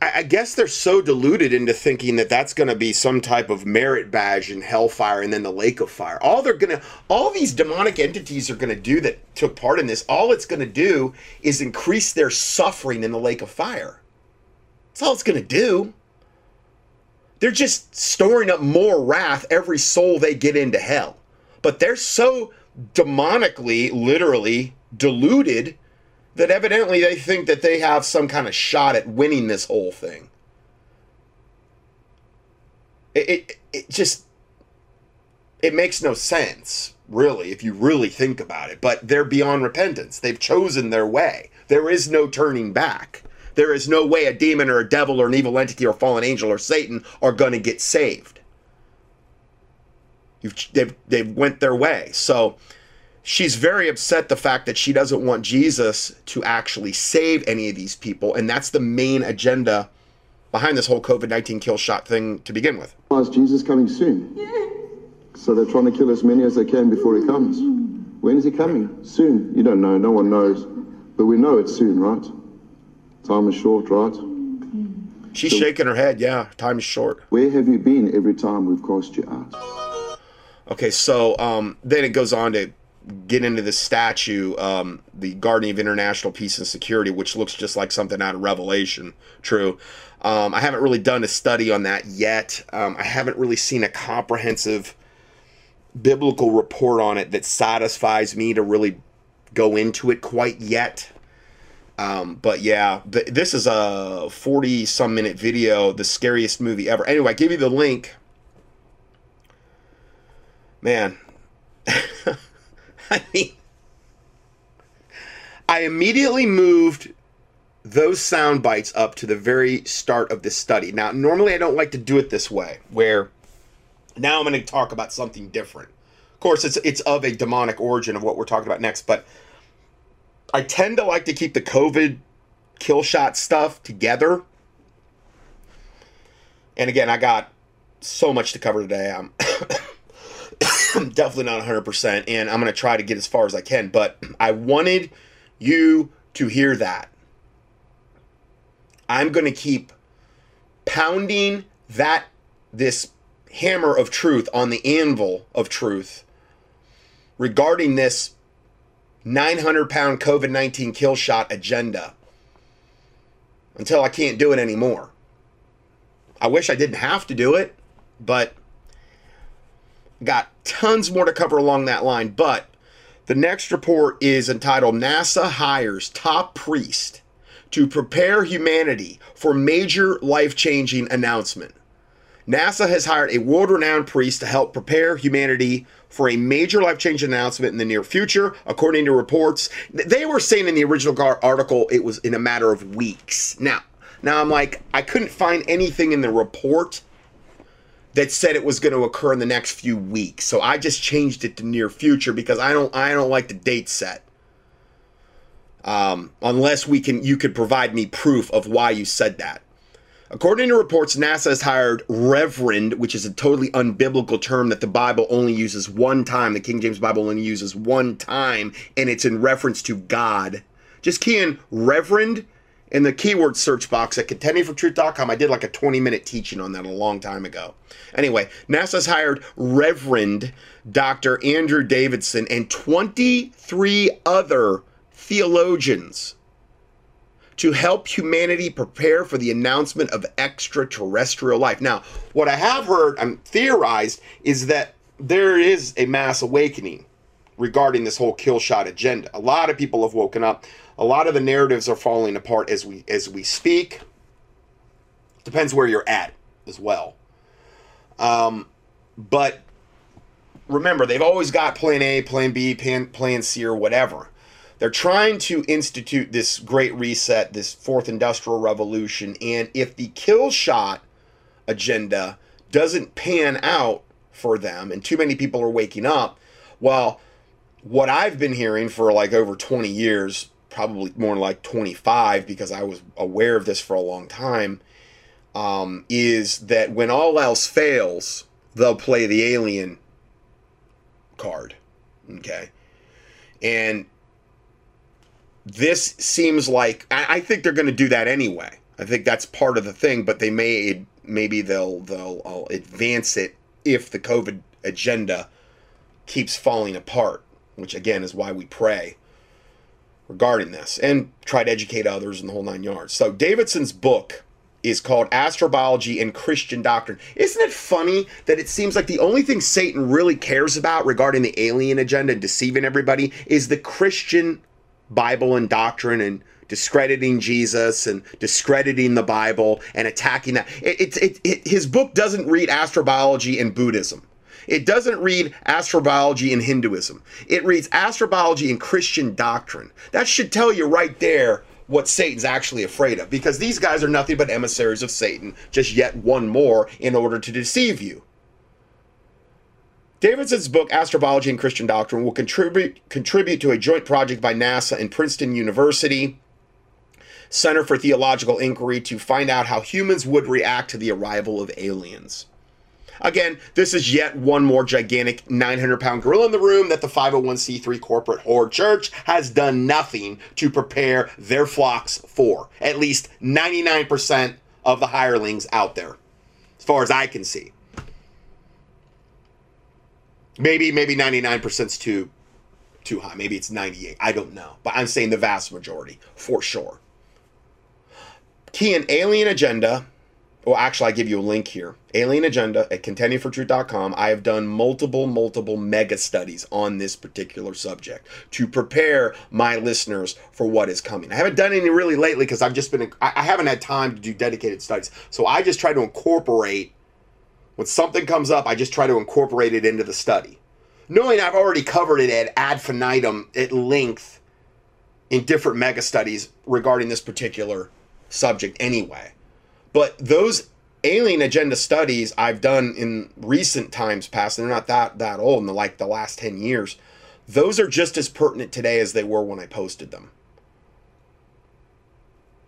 I, I guess they're so deluded into thinking that that's going to be some type of merit badge in hellfire and then the lake of fire. All they're going to, all these demonic entities are going to do that took part in this, all it's going to do is increase their suffering in the lake of fire. That's all it's going to do. They're just storing up more wrath every soul they get into hell. But they're so demonically, literally deluded that evidently they think that they have some kind of shot at winning this whole thing. It, it, it just it makes no sense, really, if you really think about it. But they're beyond repentance. They've chosen their way. There is no turning back. There is no way a demon or a devil or an evil entity or fallen angel or Satan are going to get saved. You've, they've, they've went their way. So she's very upset the fact that she doesn't want Jesus to actually save any of these people. And that's the main agenda behind this whole COVID 19 kill shot thing to begin with. Is Jesus coming soon? So they're trying to kill as many as they can before he comes. When is he coming? Soon. You don't know. No one knows. But we know it's soon, right? Time is short, right? She's shaking her head. Yeah, time is short. Where have you been every time we've cast you out? Okay, so um, then it goes on to get into the statue, um, the Guardian of International Peace and Security, which looks just like something out of Revelation. True. Um, I haven't really done a study on that yet. Um, I haven't really seen a comprehensive biblical report on it that satisfies me to really go into it quite yet. Um, but yeah, th- this is a 40 some minute video, the scariest movie ever. Anyway, I give you the link. Man, I mean, I immediately moved those sound bites up to the very start of this study. Now, normally I don't like to do it this way, where now I'm going to talk about something different. Of course, it's it's of a demonic origin of what we're talking about next, but I tend to like to keep the COVID kill shot stuff together. And again, I got so much to cover today. I'm definitely not 100%, and I'm going to try to get as far as I can, but I wanted you to hear that. I'm going to keep pounding that this hammer of truth on the anvil of truth regarding this 900 pound COVID 19 kill shot agenda until I can't do it anymore. I wish I didn't have to do it, but got tons more to cover along that line. But the next report is entitled NASA Hires Top Priest to Prepare Humanity for Major Life Changing Announcement. NASA has hired a world renowned priest to help prepare humanity for a major life changing announcement in the near future, according to reports. They were saying in the original article it was in a matter of weeks. Now, now I'm like, I couldn't find anything in the report that said it was going to occur in the next few weeks. So I just changed it to near future because I don't I don't like the date set. Um, unless we can you could provide me proof of why you said that. According to reports, NASA has hired Reverend, which is a totally unbiblical term that the Bible only uses one time. The King James Bible only uses one time, and it's in reference to God. Just key in Reverend in the keyword search box at contendingfortruth.com. I did like a 20 minute teaching on that a long time ago. Anyway, NASA's hired Reverend Dr. Andrew Davidson and 23 other theologians to help humanity prepare for the announcement of extraterrestrial life. Now, what I have heard, I'm theorized, is that there is a mass awakening regarding this whole kill shot agenda. A lot of people have woken up. A lot of the narratives are falling apart as we as we speak. Depends where you're at as well. Um, but remember, they've always got plan A, plan B, plan, plan C, or whatever. They're trying to institute this great reset, this fourth industrial revolution. And if the kill shot agenda doesn't pan out for them, and too many people are waking up, well, what I've been hearing for like over 20 years, probably more like 25 because I was aware of this for a long time, um, is that when all else fails, they'll play the alien card. Okay. And this seems like I, I think they're going to do that anyway. I think that's part of the thing, but they may maybe they'll they'll I'll advance it if the COVID agenda keeps falling apart, which again is why we pray regarding this and try to educate others in the whole nine yards. So Davidson's book is called Astrobiology and Christian Doctrine. Isn't it funny that it seems like the only thing Satan really cares about regarding the alien agenda and deceiving everybody is the Christian Bible and doctrine and discrediting Jesus and discrediting the Bible and attacking that. It, it, it, his book doesn't read astrobiology and Buddhism. It doesn't read astrobiology and Hinduism. It reads astrobiology and Christian doctrine. That should tell you right there what Satan's actually afraid of because these guys are nothing but emissaries of Satan, just yet one more in order to deceive you. Davidson's book, Astrobiology and Christian Doctrine, will contribute, contribute to a joint project by NASA and Princeton University Center for Theological Inquiry to find out how humans would react to the arrival of aliens. Again, this is yet one more gigantic 900 pound gorilla in the room that the 501c3 corporate whore church has done nothing to prepare their flocks for. At least 99% of the hirelings out there, as far as I can see. Maybe maybe 99% is too too high. Maybe it's 98. I don't know. But I'm saying the vast majority for sure. Key and alien agenda well, actually, I give you a link here. Alien Agenda at contendingfortruth.com. I have done multiple, multiple mega studies on this particular subject to prepare my listeners for what is coming. I haven't done any really lately because I've just been, I haven't had time to do dedicated studies. So I just try to incorporate, when something comes up, I just try to incorporate it into the study. Knowing I've already covered it at ad infinitum at length in different mega studies regarding this particular subject anyway. But those alien agenda studies I've done in recent times past, they're not that that old in the like the last 10 years. Those are just as pertinent today as they were when I posted them.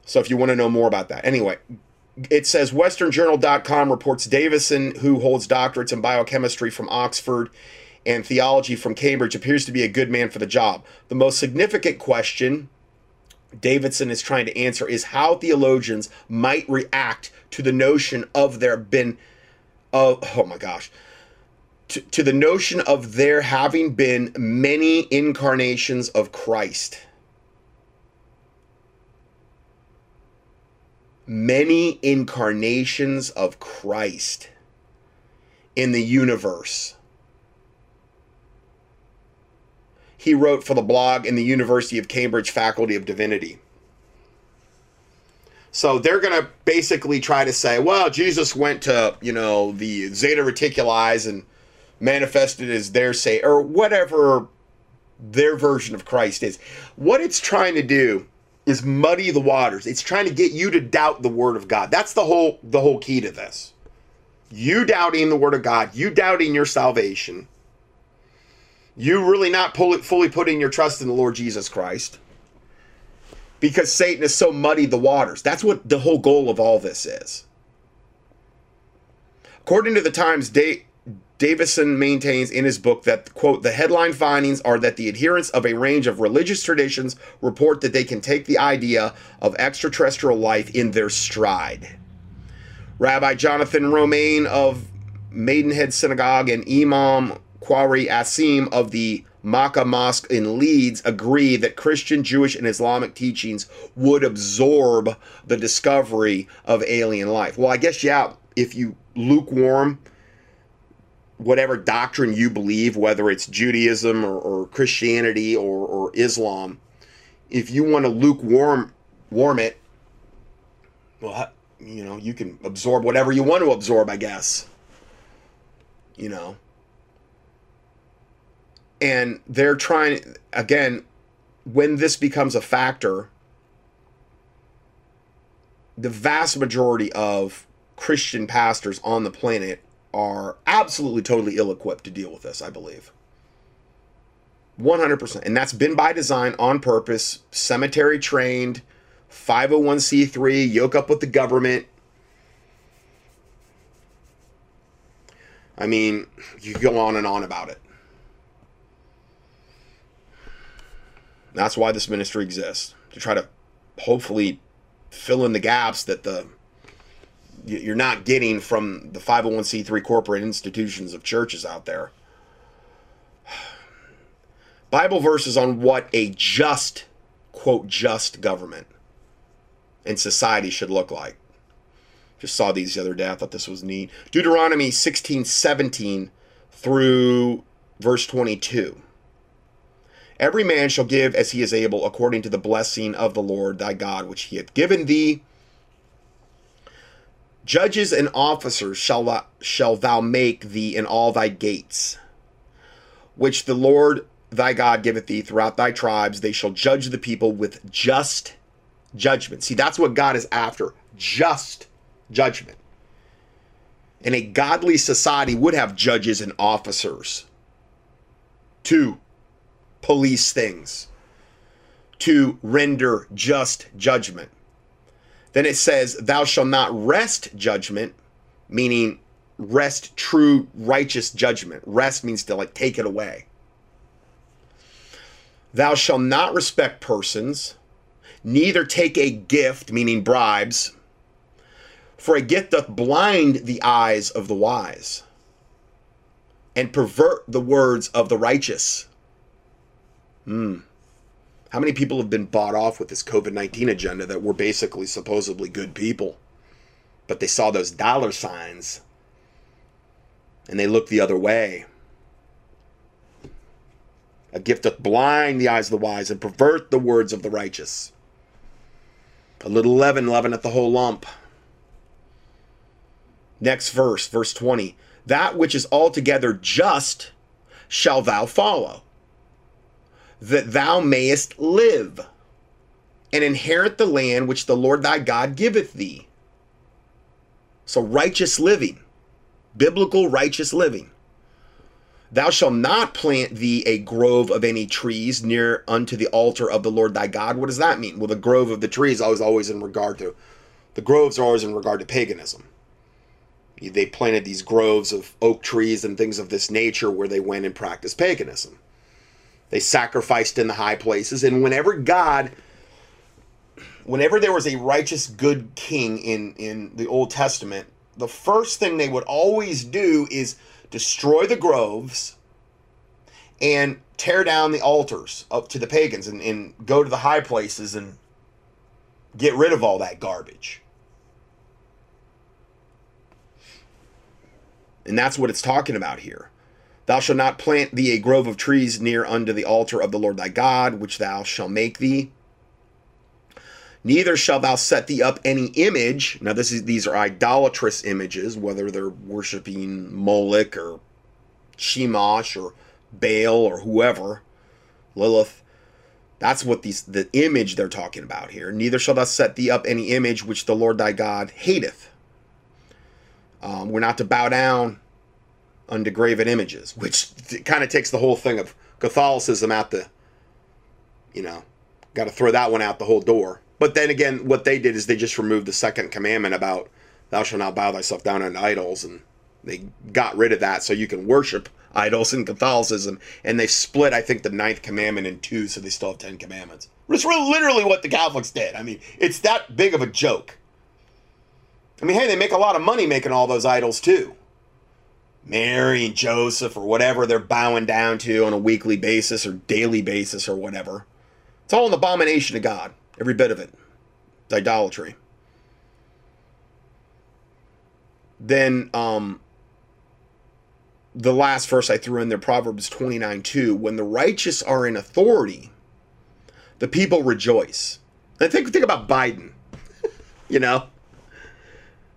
So if you want to know more about that. Anyway, it says westernjournal.com reports Davison who holds doctorates in biochemistry from Oxford and theology from Cambridge appears to be a good man for the job. The most significant question Davidson is trying to answer is how theologians might react to the notion of there been of oh my gosh to, to the notion of there having been many incarnations of Christ. Many incarnations of Christ in the universe he wrote for the blog in the University of Cambridge Faculty of Divinity. So they're going to basically try to say, well, Jesus went to, you know, the Zeta Reticuli and manifested as their say, or whatever their version of Christ is. What it's trying to do is muddy the waters. It's trying to get you to doubt the word of God. That's the whole the whole key to this. You doubting the word of God, you doubting your salvation you really not it, fully putting your trust in the Lord Jesus Christ because Satan has so muddied the waters. That's what the whole goal of all this is. According to the Times, da- Davison maintains in his book that, quote, the headline findings are that the adherents of a range of religious traditions report that they can take the idea of extraterrestrial life in their stride. Rabbi Jonathan Romain of Maidenhead Synagogue and Imam Qari Asim of the Makkah Mosque in Leeds agree that Christian, Jewish, and Islamic teachings would absorb the discovery of alien life. Well, I guess, yeah, if you lukewarm whatever doctrine you believe, whether it's Judaism or, or Christianity or, or Islam, if you want to lukewarm warm it, well, you know, you can absorb whatever you want to absorb, I guess. You know and they're trying again when this becomes a factor the vast majority of christian pastors on the planet are absolutely totally ill-equipped to deal with this i believe. 100% and that's been by design on purpose cemetery trained 501c3 yoke up with the government. I mean you go on and on about it That's why this ministry exists to try to hopefully fill in the gaps that the you're not getting from the 501c3 corporate institutions of churches out there. Bible verses on what a just, quote, just government and society should look like. Just saw these the other day. I thought this was neat. Deuteronomy 16 17 through verse 22. Every man shall give as he is able, according to the blessing of the Lord thy God, which he hath given thee. Judges and officers shall thou, shall thou make thee in all thy gates, which the Lord thy God giveth thee throughout thy tribes. They shall judge the people with just judgment. See, that's what God is after just judgment. And a godly society would have judges and officers. Two, police things, to render just judgment. Then it says, Thou shalt not wrest judgment, meaning wrest true righteous judgment. Wrest means to like take it away. Thou shalt not respect persons, neither take a gift, meaning bribes, for a gift doth blind the eyes of the wise and pervert the words of the righteous. Hmm. How many people have been bought off with this COVID 19 agenda that we're basically supposedly good people? but they saw those dollar signs and they looked the other way. A gift doth blind the eyes of the wise and pervert the words of the righteous. A little leaven leaveneth the whole lump. Next verse, verse 20. That which is altogether just shall thou follow, that thou mayest live and inherit the land which the Lord thy God giveth thee. So, righteous living, biblical righteous living. Thou shalt not plant thee a grove of any trees near unto the altar of the Lord thy God. What does that mean? Well, the grove of the trees is always in regard to, the groves are always in regard to paganism. They planted these groves of oak trees and things of this nature where they went and practiced paganism. They sacrificed in the high places, and whenever God whenever there was a righteous good king in in the Old Testament, the first thing they would always do is destroy the groves and tear down the altars up to the pagans and, and go to the high places and get rid of all that garbage. And that's what it's talking about here. Thou shalt not plant thee a grove of trees near unto the altar of the Lord thy God, which thou shalt make thee Neither shalt thou set thee up any image. Now, this is these are idolatrous images, whether they're worshiping Moloch or Chemosh or Baal or whoever, Lilith. That's what these the image they're talking about here. Neither shalt thou set thee up any image which the Lord thy God hateth. Um, we're not to bow down unto graven images, which kind of takes the whole thing of Catholicism out the, you know, got to throw that one out the whole door. But then again, what they did is they just removed the second commandment about thou shalt not bow thyself down unto idols, and they got rid of that so you can worship idols in Catholicism. And they split, I think, the ninth commandment in two, so they still have ten commandments. It's really literally what the Catholics did. I mean, it's that big of a joke. I mean, hey, they make a lot of money making all those idols too. Mary and Joseph or whatever they're bowing down to on a weekly basis or daily basis or whatever. It's all an abomination to God. Every bit of it. It's idolatry. Then um, the last verse I threw in there, Proverbs 29 2. When the righteous are in authority, the people rejoice. And think, think about Biden, you know?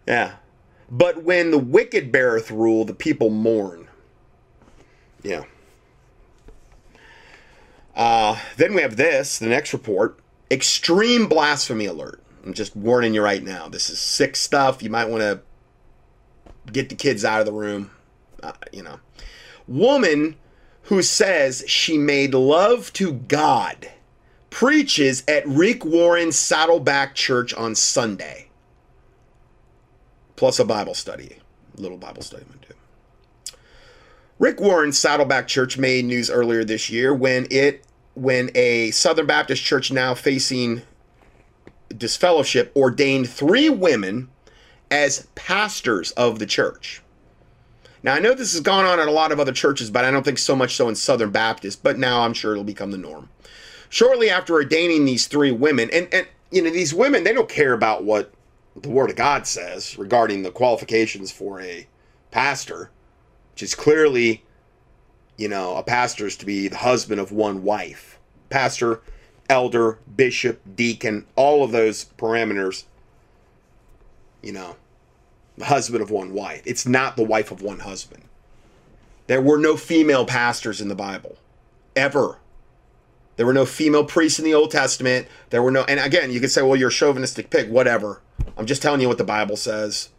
Yeah. But when the wicked beareth rule, the people mourn. Yeah. Uh, then we have this, the next report extreme blasphemy alert. I'm just warning you right now. This is sick stuff. You might want to get the kids out of the room. Uh, you know, woman who says she made love to God preaches at Rick Warren's Saddleback Church on Sunday. Plus a Bible study, little Bible study I'm do. Rick Warren's Saddleback Church made news earlier this year when it when a Southern Baptist church now facing disfellowship ordained three women as pastors of the church. Now, I know this has gone on at a lot of other churches, but I don't think so much so in Southern Baptist, but now I'm sure it'll become the norm. Shortly after ordaining these three women, and, and you know, these women, they don't care about what the Word of God says regarding the qualifications for a pastor, which is clearly you know, a pastor is to be the husband of one wife. Pastor, elder, bishop, deacon, all of those parameters, you know, the husband of one wife. It's not the wife of one husband. There were no female pastors in the Bible, ever. There were no female priests in the Old Testament. There were no, and again, you could say, well, you're a chauvinistic pig, whatever. I'm just telling you what the Bible says.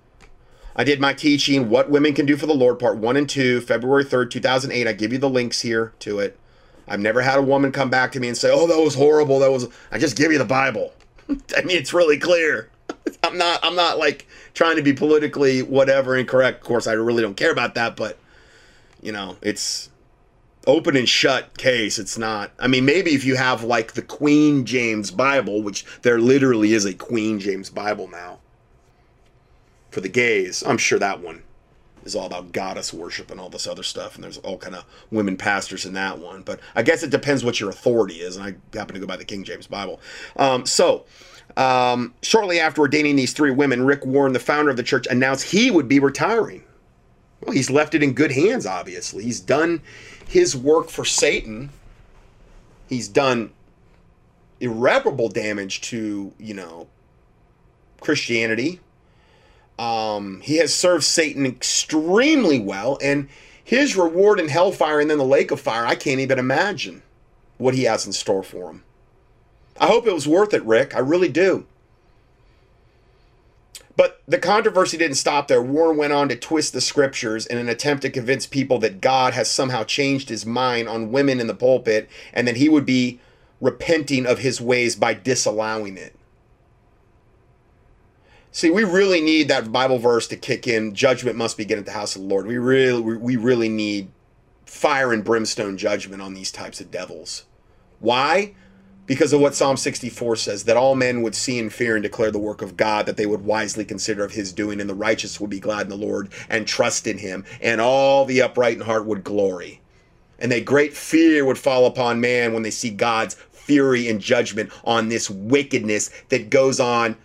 I did my teaching, What Women Can Do for the Lord, part one and two, February 3rd, 2008. I give you the links here to it. I've never had a woman come back to me and say, Oh, that was horrible. That was, I just give you the Bible. I mean, it's really clear. I'm not, I'm not like trying to be politically whatever incorrect. Of course, I really don't care about that, but, you know, it's, open and shut case. It's not. I mean, maybe if you have like the Queen James Bible, which there literally is a Queen James Bible now, for the gays. I'm sure that one is all about goddess worship and all this other stuff, and there's all kind of women pastors in that one. But I guess it depends what your authority is, and I happen to go by the King James Bible. Um, so Um, shortly after ordaining these three women, Rick Warren, the founder of the church, announced he would be retiring. Well, he's left it in good hands, obviously. He's done his work for Satan. He's done irreparable damage to, you know, Christianity. Um, he has served Satan extremely well, and his reward in hellfire and then the lake of fire, I can't even imagine what he has in store for him. I hope it was worth it, Rick. I really do. But the controversy didn't stop there. Warren went on to twist the scriptures in an attempt to convince people that God has somehow changed his mind on women in the pulpit and that he would be repenting of his ways by disallowing it. See, we really need that Bible verse to kick in. Judgment must begin at the house of the Lord. We really, we really need fire and brimstone judgment on these types of devils. Why? Because of what Psalm 64 says that all men would see and fear and declare the work of God, that they would wisely consider of his doing, and the righteous would be glad in the Lord and trust in him, and all the upright in heart would glory. And that great fear would fall upon man when they see God's fury and judgment on this wickedness that goes on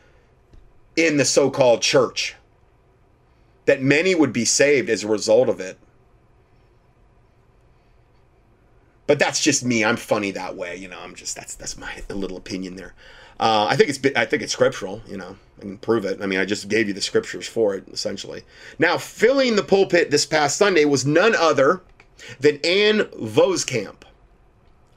in the so called church. That many would be saved as a result of it. But that's just me. I'm funny that way, you know. I'm just that's that's my little opinion there. Uh, I think it's I think it's scriptural, you know. I can prove it. I mean, I just gave you the scriptures for it essentially. Now, filling the pulpit this past Sunday was none other than Ann Voskamp,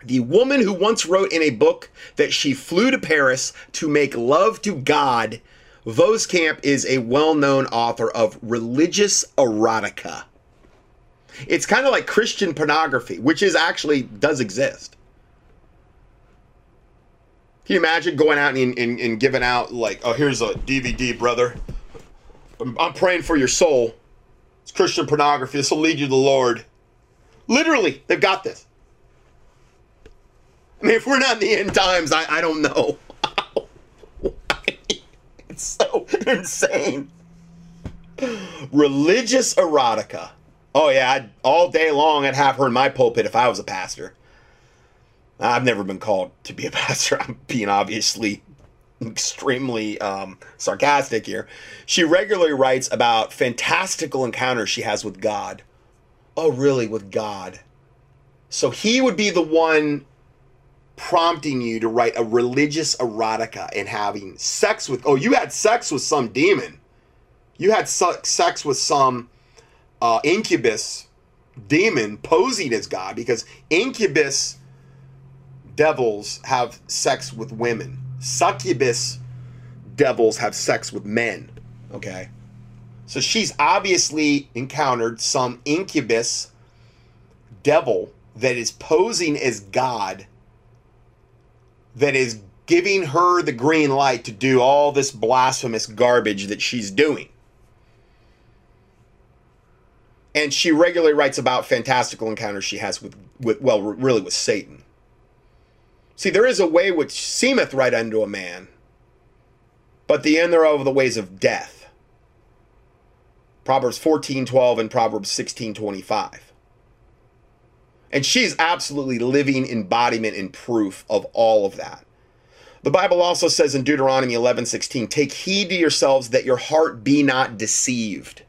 the woman who once wrote in a book that she flew to Paris to make love to God. Voskamp is a well-known author of religious erotica. It's kind of like Christian pornography, which is actually does exist. Can you imagine going out and, and, and giving out like, oh, here's a DVD, brother. I'm, I'm praying for your soul. It's Christian pornography. This will lead you to the Lord. Literally, they've got this. I mean, if we're not in the end times, I, I don't know. it's so insane. Religious erotica. Oh yeah, I'd, all day long I'd have her in my pulpit if I was a pastor. I've never been called to be a pastor. I'm being obviously extremely um, sarcastic here. She regularly writes about fantastical encounters she has with God. Oh, really? With God? So he would be the one prompting you to write a religious erotica and having sex with. Oh, you had sex with some demon. You had sex with some uh, incubus demon posing as God because incubus devils have sex with women. Succubus devils have sex with men. Okay. So she's obviously encountered some incubus devil that is posing as God that is giving her the green light to do all this blasphemous garbage that she's doing and she regularly writes about fantastical encounters she has with, with well, really with Satan. See, there is a way which seemeth right unto a man, but the end thereof are the ways of death. Proverbs 14:12 and Proverbs 16:25. And she's absolutely living embodiment and proof of all of that. The Bible also says in Deuteronomy 11:16, "Take heed to yourselves that your heart be not deceived."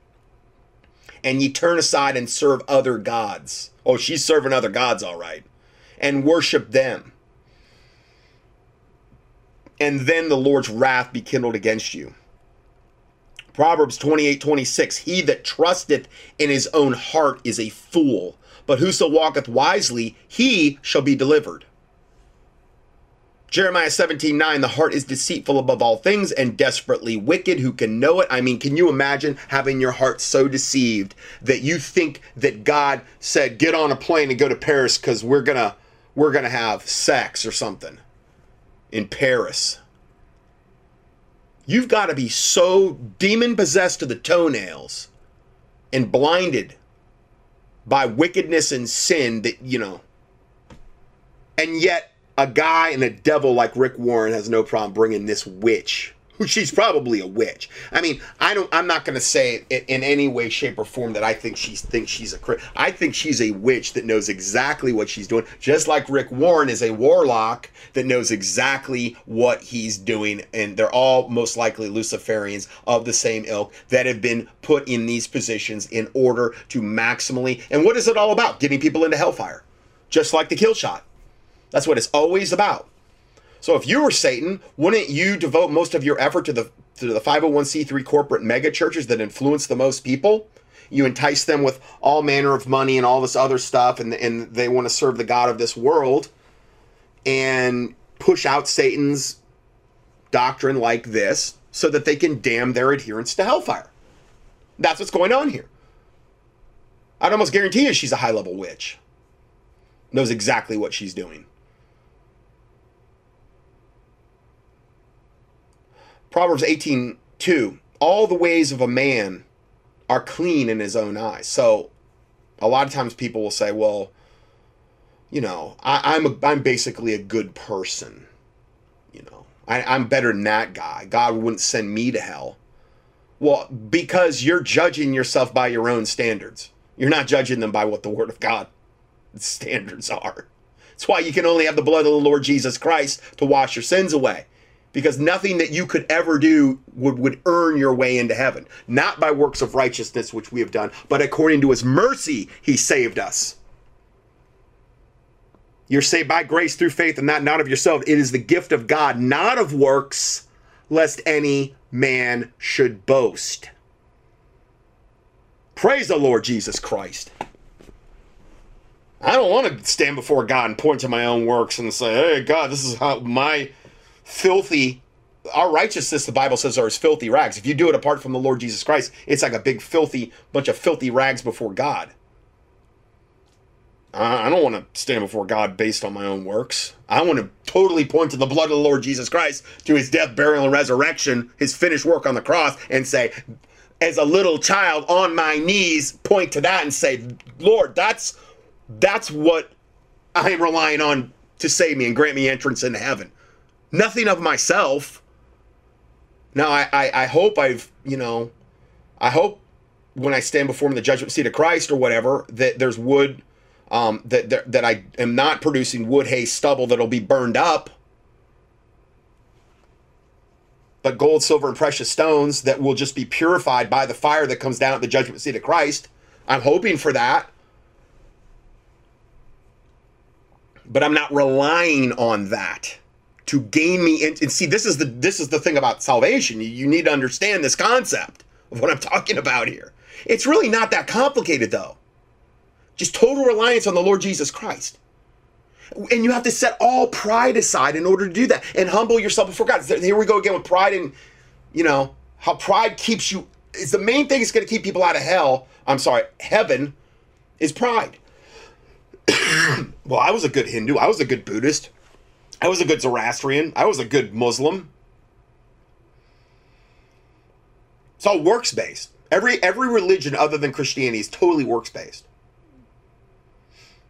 And ye turn aside and serve other gods. Oh, she's serving other gods, all right. And worship them. And then the Lord's wrath be kindled against you. Proverbs 28 26 He that trusteth in his own heart is a fool, but whoso walketh wisely, he shall be delivered. Jeremiah 17, 9, the heart is deceitful above all things and desperately wicked. Who can know it? I mean, can you imagine having your heart so deceived that you think that God said, get on a plane and go to Paris because we're gonna we're gonna have sex or something in Paris? You've got to be so demon possessed to the toenails and blinded by wickedness and sin that, you know, and yet a guy and a devil like Rick Warren has no problem bringing this witch she's probably a witch. I mean, I don't. I'm not going to say it in any way, shape, or form that I think she thinks she's a. I think she's a witch that knows exactly what she's doing, just like Rick Warren is a warlock that knows exactly what he's doing, and they're all most likely Luciferians of the same ilk that have been put in these positions in order to maximally. And what is it all about? Getting people into hellfire, just like the kill shot. That's what it's always about. So if you were Satan, wouldn't you devote most of your effort to the to the 501c3 corporate mega churches that influence the most people? You entice them with all manner of money and all this other stuff, and, and they want to serve the God of this world and push out Satan's doctrine like this so that they can damn their adherents to hellfire. That's what's going on here. I'd almost guarantee you she's a high level witch. Knows exactly what she's doing. Proverbs 18 2. All the ways of a man are clean in his own eyes. So a lot of times people will say, well, you know, I, am a, I'm basically a good person. You know, I, I'm better than that guy. God wouldn't send me to hell. Well, because you're judging yourself by your own standards. You're not judging them by what the Word of God standards are. That's why you can only have the blood of the Lord Jesus Christ to wash your sins away because nothing that you could ever do would, would earn your way into heaven. Not by works of righteousness, which we have done, but according to his mercy, he saved us. You're saved by grace through faith and that not of yourself. It is the gift of God, not of works, lest any man should boast. Praise the Lord Jesus Christ. I don't want to stand before God and point to my own works and say, hey, God, this is how my filthy our righteousness the bible says are as filthy rags. If you do it apart from the lord jesus christ it's like a big filthy bunch of filthy rags before god. I don't want to stand before god based on my own works. I want to totally point to the blood of the lord jesus christ to his death burial and resurrection his finished work on the cross and say as a little child on my knees point to that and say lord that's that's what i am relying on to save me and grant me entrance into heaven nothing of myself. Now, I, I, I hope I've, you know, I hope when I stand before the judgment seat of Christ or whatever, that there's wood, um, that, that, that I am not producing wood, hay, stubble that'll be burned up, but gold, silver, and precious stones that will just be purified by the fire that comes down at the judgment seat of Christ. I'm hoping for that. But I'm not relying on that to gain me in, and see this is the this is the thing about salvation. You, you need to understand this concept of what i'm talking about here. It's really not that complicated though. Just total reliance on the lord jesus christ. And you have to set all pride aside in order to do that and humble yourself before god. Here we go again with pride and you know how pride keeps you is the main thing that's going to keep people out of hell i'm sorry heaven is pride. Well i was a good hindu. I was a good buddhist I was a good Zoroastrian. I was a good Muslim. It's all works based. Every every religion other than Christianity is totally works based.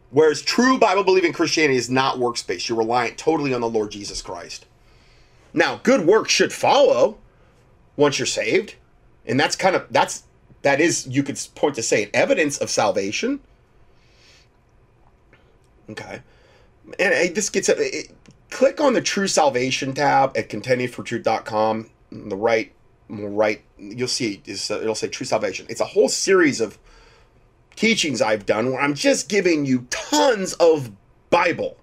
Whereas true Bible believing Christianity is not works based. You're reliant totally on the Lord Jesus Christ. Now, good works should follow once you're saved. And that's kind of that's that is you could point to say evidence of salvation. Okay. And this gets it, click on the True Salvation tab at contendingfortruth.com. The right, right, you'll see uh, it'll say True Salvation. It's a whole series of teachings I've done where I'm just giving you tons of Bible.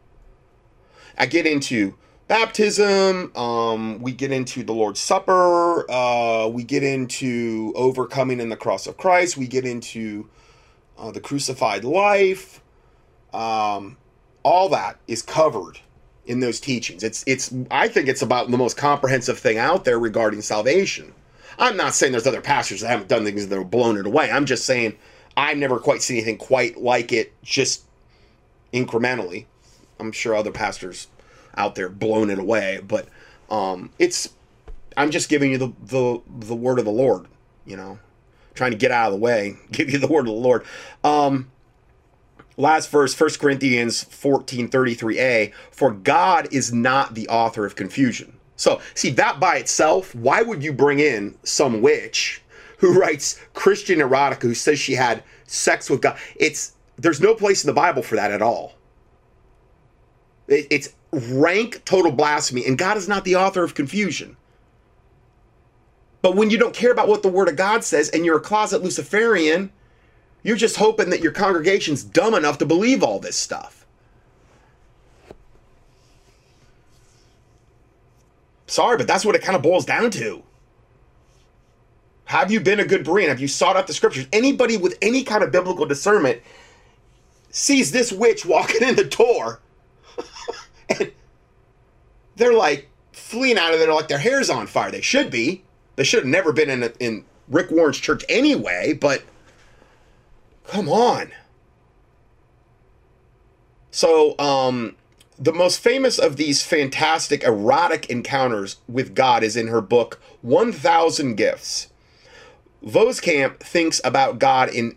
I get into baptism. Um, we get into the Lord's Supper. Uh, we get into overcoming in the cross of Christ. We get into uh, the crucified life. Um, all that is covered in those teachings. It's it's I think it's about the most comprehensive thing out there regarding salvation. I'm not saying there's other pastors that haven't done things that are blown it away. I'm just saying I've never quite seen anything quite like it just incrementally. I'm sure other pastors out there blown it away, but um, it's I'm just giving you the, the the word of the Lord, you know, trying to get out of the way, give you the word of the Lord. Um, last verse 1 corinthians 14 33a for god is not the author of confusion So, see, that by itself, why would you bring in some witch who writes Christian erotica who says she had sex with God? It's there's no place in the Bible for that at all. It, it's rank total blasphemy, and God is not the author of confusion. But when you don't care about what the Word of God says and you're a closet Luciferian, you're just hoping that your congregation's dumb enough to believe all this stuff. Sorry, but that's what it kind of boils down to. Have you been a good Berean? Have you sought out the scriptures? Anybody with any kind of biblical discernment sees this witch walking in the door and they're like fleeing out of there like their hair's on fire. They should be. They should have never been in, a, in Rick Warren's church anyway, but come on. So, um, the most famous of these fantastic erotic encounters with God is in her book 1000 Gifts. Voskamp thinks about God in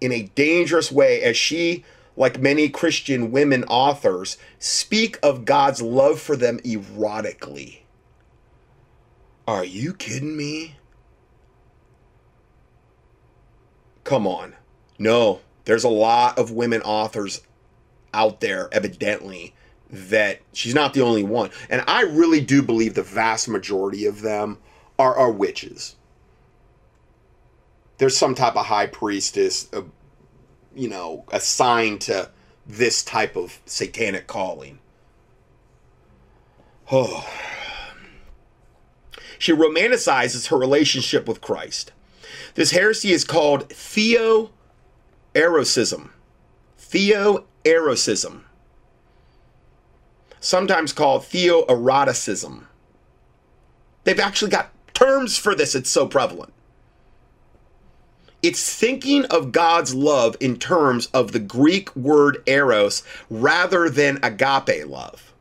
in a dangerous way as she like many Christian women authors speak of God's love for them erotically. Are you kidding me? Come on. No, there's a lot of women authors out there evidently that she's not the only one. And I really do believe the vast majority of them are, are witches. There's some type of high priestess, uh, you know, assigned to this type of satanic calling. Oh. She romanticizes her relationship with Christ. This heresy is called theoeroticism. Theoeroticism sometimes called theoeroticism. They've actually got terms for this, it's so prevalent. It's thinking of God's love in terms of the Greek word eros rather than agape love.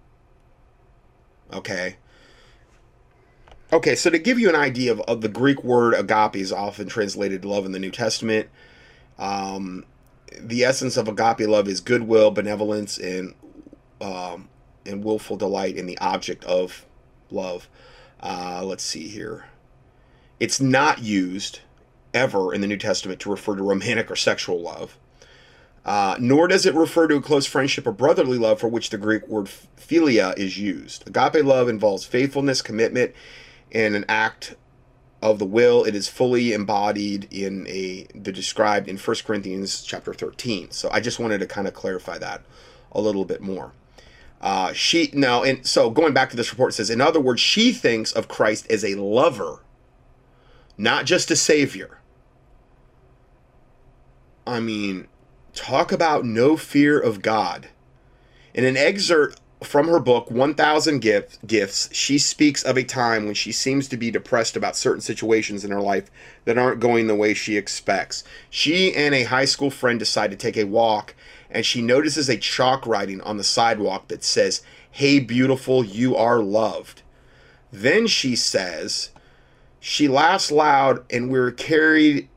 Okay. Okay, so to give you an idea of, of the Greek word agape is often translated love in the New Testament. Um, the essence of agape love is goodwill, benevolence, and um, and willful delight in the object of love. Uh, let's see here. It's not used ever in the New Testament to refer to romantic or sexual love. Uh, nor does it refer to a close friendship or brotherly love for which the Greek word philia is used. Agape love involves faithfulness, commitment, and an act of the will. It is fully embodied in a the described in 1 Corinthians chapter 13. So I just wanted to kind of clarify that a little bit more. Uh, she now, and so going back to this report, says, in other words, she thinks of Christ as a lover, not just a savior. I mean, talk about no fear of God. In an excerpt from her book, 1000 Gift, Gifts, she speaks of a time when she seems to be depressed about certain situations in her life that aren't going the way she expects. She and a high school friend decide to take a walk and she notices a chalk writing on the sidewalk that says, Hey, beautiful, you are loved. Then she says, She laughs loud, and we're carried,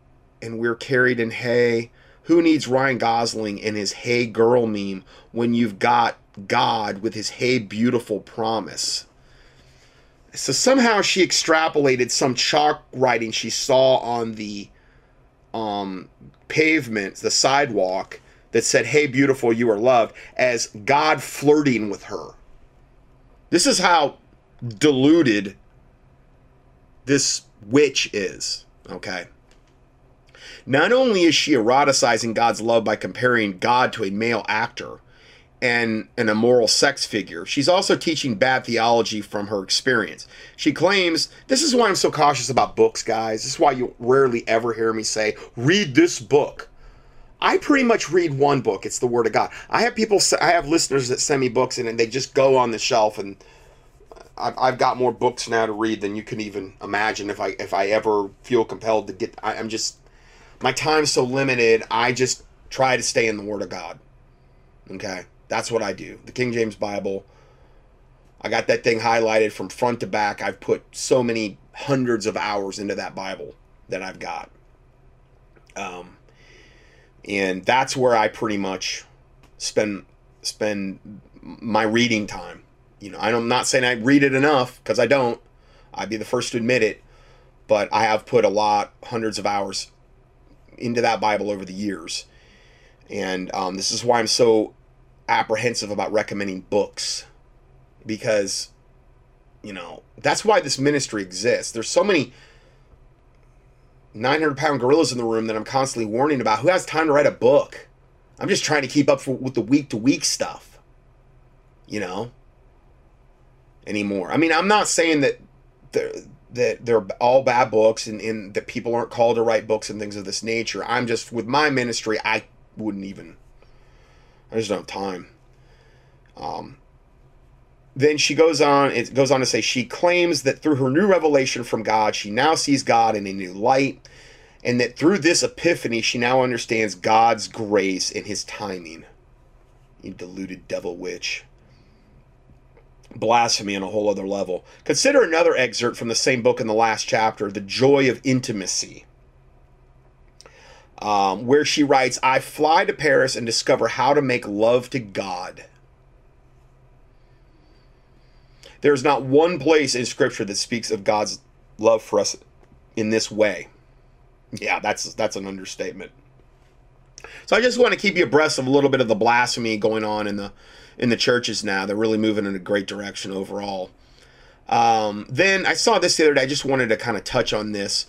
and we're carried in hay. Who needs Ryan Gosling and his Hey Girl meme when you've got God with his Hey Beautiful promise? So somehow she extrapolated some chalk writing she saw on the um, pavement, the sidewalk, that said, Hey, beautiful, you are loved, as God flirting with her. This is how deluded this witch is, okay? Not only is she eroticizing God's love by comparing God to a male actor and an immoral sex figure, she's also teaching bad theology from her experience. She claims, This is why I'm so cautious about books, guys. This is why you rarely ever hear me say, Read this book. I pretty much read one book. It's the Word of God. I have people, I have listeners that send me books and they just go on the shelf and I've, got more books now to read than you can even imagine if I if I ever feel compelled to get. I, I'm just my time's so limited. I just try to stay in the Word of God. Okay, that's what I do. The King James Bible. I got that thing highlighted from front to back. I've put so many hundreds of hours into that Bible that I've got. Um, and that's where I pretty much spend spend my reading time You know, I'm not saying I read it enough because I don't. I'd be the first to admit it, but I have put a lot, hundreds of hours into that Bible over the years. And um, this is why I'm so apprehensive about recommending books because, you know, that's why this ministry exists. There's so many 900 pound gorillas in the room that I'm constantly warning about. Who has time to write a book? I'm just trying to keep up for, with the week to week stuff, you know, anymore. I mean, I'm not saying that they're, that they're all bad books and, and that people aren't called to write books and things of this nature. I'm just, with my ministry, I wouldn't even, I just don't have time. Um, then she goes on, it goes on to say, she claims that through her new revelation from God, she now sees God in a new light, and that through this epiphany, she now understands God's grace and his timing. You deluded devil witch. Blasphemy on a whole other level. Consider another excerpt from the same book in the last chapter, The Joy of Intimacy. Um, where she writes, I fly to Paris and discover how to make love to God. There's not one place in Scripture that speaks of God's love for us in this way. Yeah, that's that's an understatement. So I just want to keep you abreast of a little bit of the blasphemy going on in the in the churches now. They're really moving in a great direction overall. Um, then I saw this the other day. I just wanted to kind of touch on this.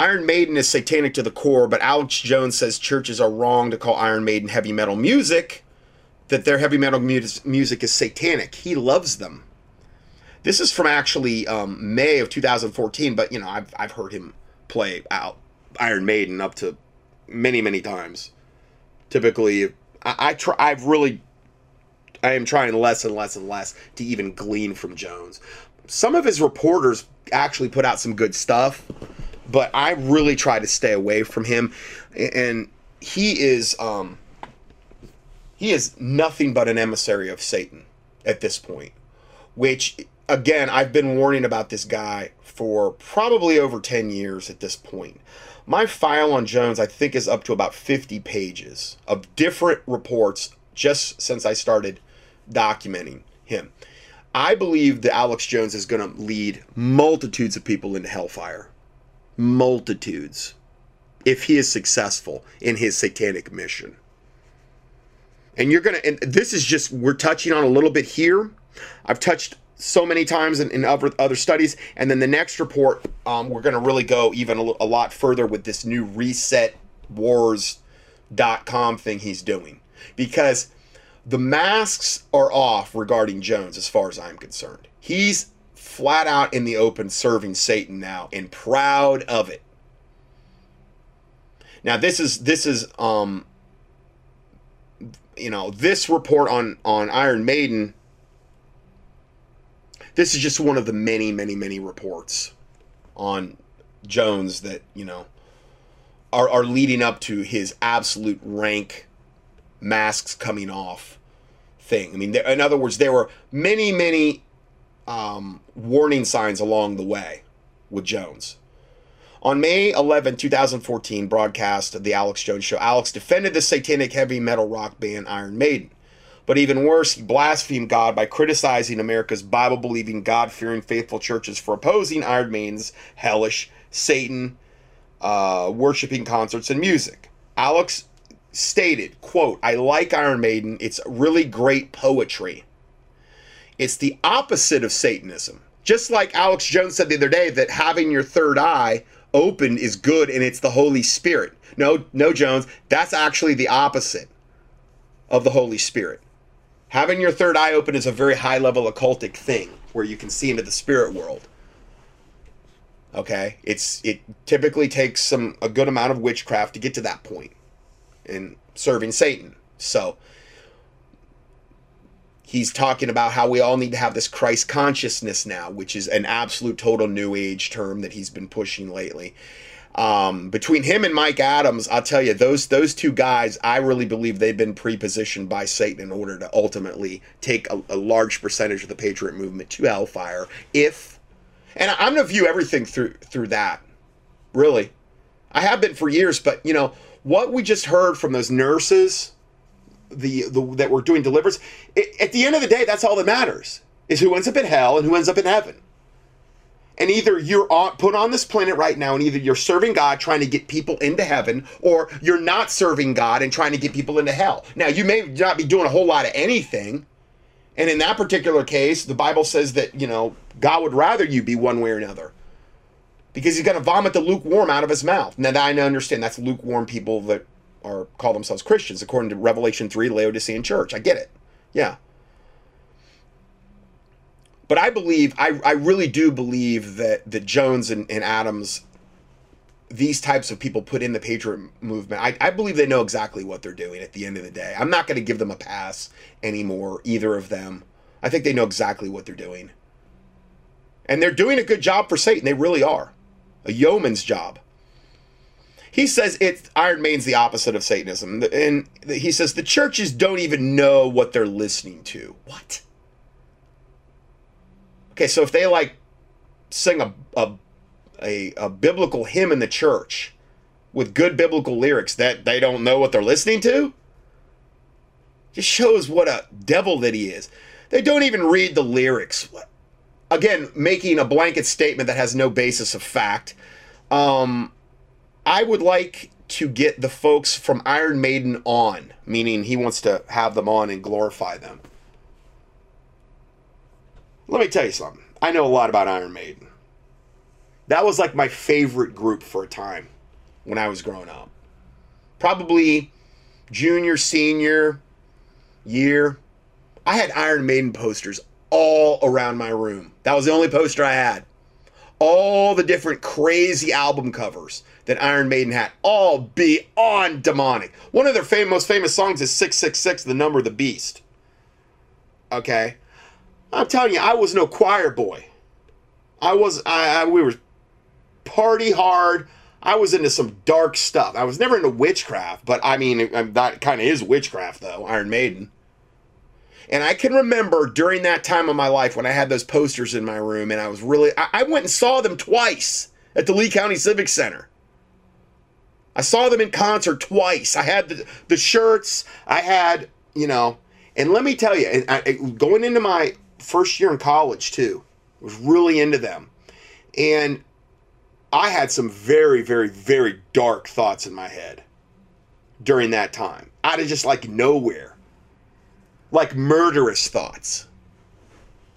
Iron Maiden is satanic to the core, but Alex Jones says churches are wrong to call Iron Maiden heavy metal music, that their heavy metal mu- music is satanic. He loves them. This is from actually um, May of 2014, but you know I've I've heard him play out Iron Maiden up to many many times. Typically, I, I try. I've really, I am trying less and less and less to even glean from Jones. Some of his reporters actually put out some good stuff, but I really try to stay away from him, and he is um, he is nothing but an emissary of Satan at this point, which again, I've been warning about this guy for probably over 10 years at this point. My file on Jones, I think, is up to about 50 pages of different reports just since I started documenting him. I believe that Alex Jones is going to lead multitudes of people into hellfire. Multitudes. If he is successful in his satanic mission. And you're going to, and this is just, we're touching on a little bit here. I've touched so many times in, in other, other studies. And then the next report, um, we're going to really go even a, a, lot further with this new resetwars.com thing he's doing. Because the masks are off regarding Jones as far as I'm concerned. He's flat out in the open serving Satan now and proud of it. Now this is this is um you know this report on on Iron Maiden this is just one of the many, many, many reports on Jones that, you know, are, are leading up to his absolute rank masks coming off thing. I mean, there, in other words, there were many, many um, warning signs along the way with Jones. On May 11, 2014, broadcast of the Alex Jones Show, Alex defended the satanic heavy metal rock band Iron Maiden. But even worse, he blasphemed God by criticizing America's Bible believing, God fearing, faithful churches for opposing Iron Maiden's hellish, Satan uh, worshiping concerts and music. Alex stated, quote, I like Iron Maiden. It's really great poetry. It's the opposite of Satanism. Just like Alex Jones said the other day that having your third eye open is good and it's the Holy Spirit. No, no, Jones, that's actually the opposite of the Holy Spirit having your third eye open is a very high level occultic thing where you can see into the spirit world okay it's it typically takes some a good amount of witchcraft to get to that point in serving satan so he's talking about how we all need to have this christ consciousness now which is an absolute total new age term that he's been pushing lately um, between him and Mike Adams, I'll tell you, those those two guys, I really believe they've been pre-positioned by Satan in order to ultimately take a, a large percentage of the Patriot movement to hellfire. If, and I'm gonna view everything through through that, really, I have been for years. But you know what we just heard from those nurses, the, the that we're doing deliverance. It, at the end of the day, that's all that matters is who ends up in hell and who ends up in heaven. And either you're on, put on this planet right now, and either you're serving God trying to get people into heaven, or you're not serving God and trying to get people into hell. Now, you may not be doing a whole lot of anything. And in that particular case, the Bible says that, you know, God would rather you be one way or another because he's going to vomit the lukewarm out of his mouth. Now, I understand that's lukewarm people that are call themselves Christians, according to Revelation 3, Laodicean church. I get it. Yeah. But I believe, I, I really do believe that, that Jones and, and Adams, these types of people put in the Patriot movement, I, I believe they know exactly what they're doing at the end of the day. I'm not going to give them a pass anymore, either of them. I think they know exactly what they're doing. And they're doing a good job for Satan. They really are. A yeoman's job. He says it's Iron Maiden's the opposite of Satanism. And he says the churches don't even know what they're listening to. What? Okay, so if they like sing a, a a, a biblical hymn in the church with good biblical lyrics that they don't know what they're listening to, just shows what a devil that he is. They don't even read the lyrics. Again, making a blanket statement that has no basis of fact. Um, I would like to get the folks from Iron Maiden on, meaning he wants to have them on and glorify them. Let me tell you something. I know a lot about Iron Maiden. That was like my favorite group for a time when I was growing up. Probably junior, senior year. I had Iron Maiden posters all around my room. That was the only poster I had. All the different crazy album covers that Iron Maiden had, all beyond demonic. One of their fam- most famous songs is 666, The Number of the Beast. Okay? I'm telling you, I was no choir boy. I was, I, I we were party hard. I was into some dark stuff. I was never into witchcraft, but I mean, um, that kind of is witchcraft, though, Iron Maiden. And I can remember during that time of my life when I had those posters in my room, and I was really, I, I went and saw them twice at the Lee County Civic Center. I saw them in concert twice. I had the, the shirts, I had, you know, and let me tell you, and I, going into my first year in college too. Was really into them. And I had some very, very, very dark thoughts in my head during that time. Out of just like nowhere. Like murderous thoughts.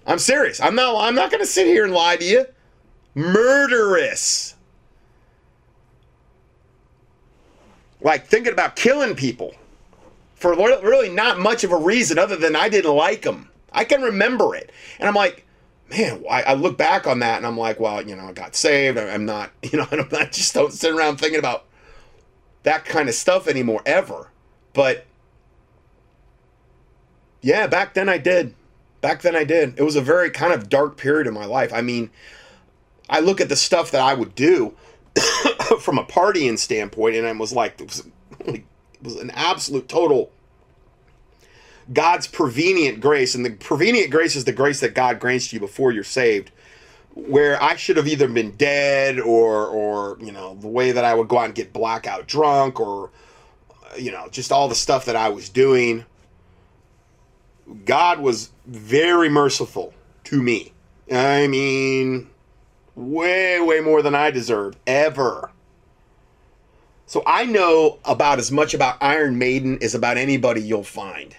I'm serious. I'm not I'm not gonna sit here and lie to you. Murderous. Like thinking about killing people for really not much of a reason other than I didn't like them. I can remember it. And I'm like, man, I, I, look back on that and I'm like, well, you know, I got saved. I'm not, you know, I'm not just don't sit around thinking about that kind of stuff anymore ever. But yeah, back then I did. Back then I did. It was a very kind of dark period in my life. I mean, I look at the stuff that I would do from a partying standpoint, and I was like, it was, it was an absolute total God's prevenient grace, and the prevenient grace is the grace that God grants to you before you're saved. Where I should have either been dead or, or you know, the way that I would go out and get blackout drunk, or you know, just all the stuff that I was doing. God was very merciful to me. I mean, way, way more than I deserve ever. So I know about as much about Iron Maiden as about anybody you'll find.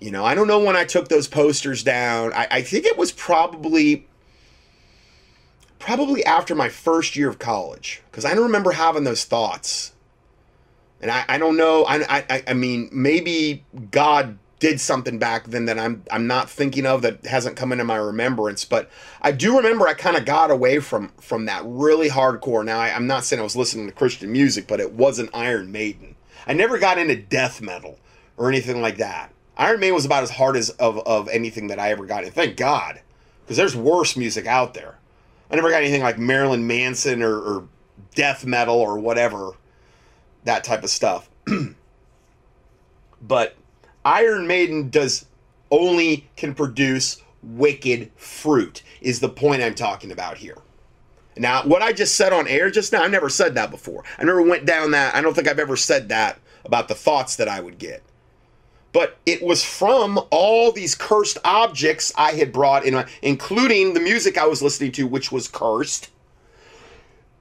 You know, I don't know when I took those posters down. I, I think it was probably probably after my first year of college because I don't remember having those thoughts. And I, I don't know. I, I, I mean, maybe God did something back then that I'm I'm not thinking of that hasn't come into my remembrance. But I do remember I kind of got away from from that really hardcore. Now I, I'm not saying I was listening to Christian music, but it wasn't Iron Maiden. I never got into death metal or anything like that. Iron Maiden was about as hard as of, of anything that I ever got. And thank God, because there's worse music out there. I never got anything like Marilyn Manson or, or death metal or whatever, that type of stuff. but Iron Maiden does only can produce wicked fruit is the point I'm talking about here. Now, what I just said on air just now, I never said that before. I never went down that. I don't think I've ever said that about the thoughts that I would get. but it was from all these cursed objects I had brought in, including the music I was listening to, which was cursed,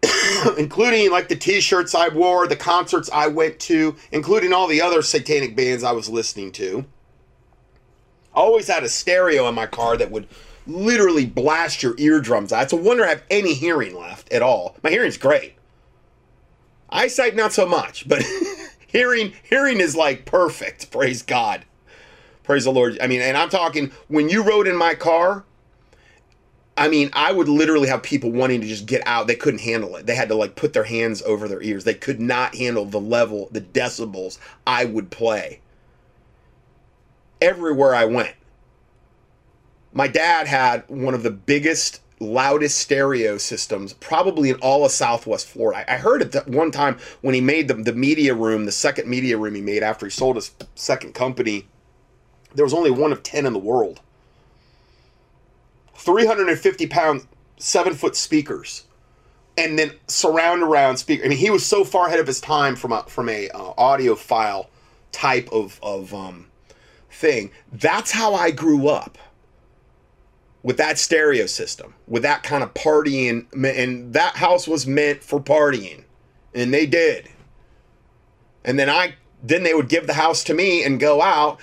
including like the t-shirts I wore, the concerts I went to, including all the other satanic bands I was listening to. I always had a stereo in my car that would literally blast your eardrums out. It's a wonder I have any hearing left at all. My hearing's great. Eyesight not so much, but hearing hearing is like perfect. Praise God. Praise the Lord. I mean, and I'm talking when you rode in my car, I mean, I would literally have people wanting to just get out. They couldn't handle it. They had to like put their hands over their ears. They could not handle the level, the decibels I would play. Everywhere I went. My dad had one of the biggest, loudest stereo systems probably in all of Southwest Florida. I, heard it one time when he made the, the media room, the second media room he made after he sold his second company, there was only one of 10 in the world. 350 pound, seven foot speakers, and then surround around speaker. I mean, he was so far ahead of his time from a from a uh, audiophile type of of um, thing. That's how I grew up with that stereo system, with that kind of partying, and that house was meant for partying, and they did. And then I, then they would give the house to me and go out.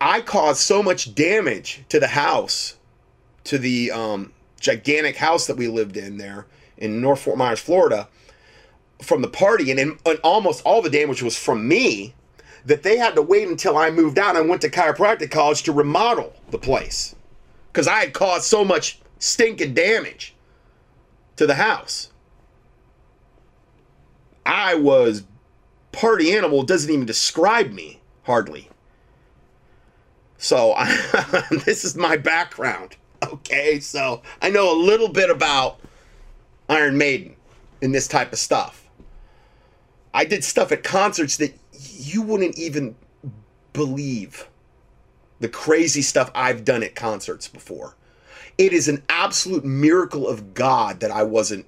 I caused so much damage to the house, to the um, gigantic house that we lived in there in North Fort Myers, Florida, from the party, and, and almost all the damage was from me. That they had to wait until I moved out and went to chiropractic college to remodel the place because I had caused so much stinking damage to the house. I was party animal doesn't even describe me hardly. So I, this is my background. Okay, so I know a little bit about Iron Maiden and this type of stuff. I did stuff at concerts that you wouldn't even believe the crazy stuff I've done at concerts before. It is an absolute miracle of God that I wasn't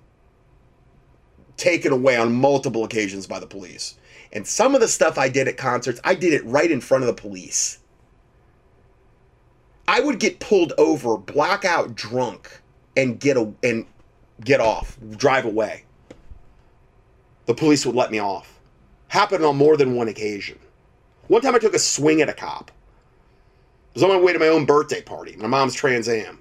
taken away on multiple occasions by the police. And some of the stuff I did at concerts, I did it right in front of the police. I would get pulled over, blackout drunk, and get a and get off, drive away. The police would let me off. Happened on more than one occasion. One time I took a swing at a cop. I was on my way to my own birthday party, my mom's Trans Am.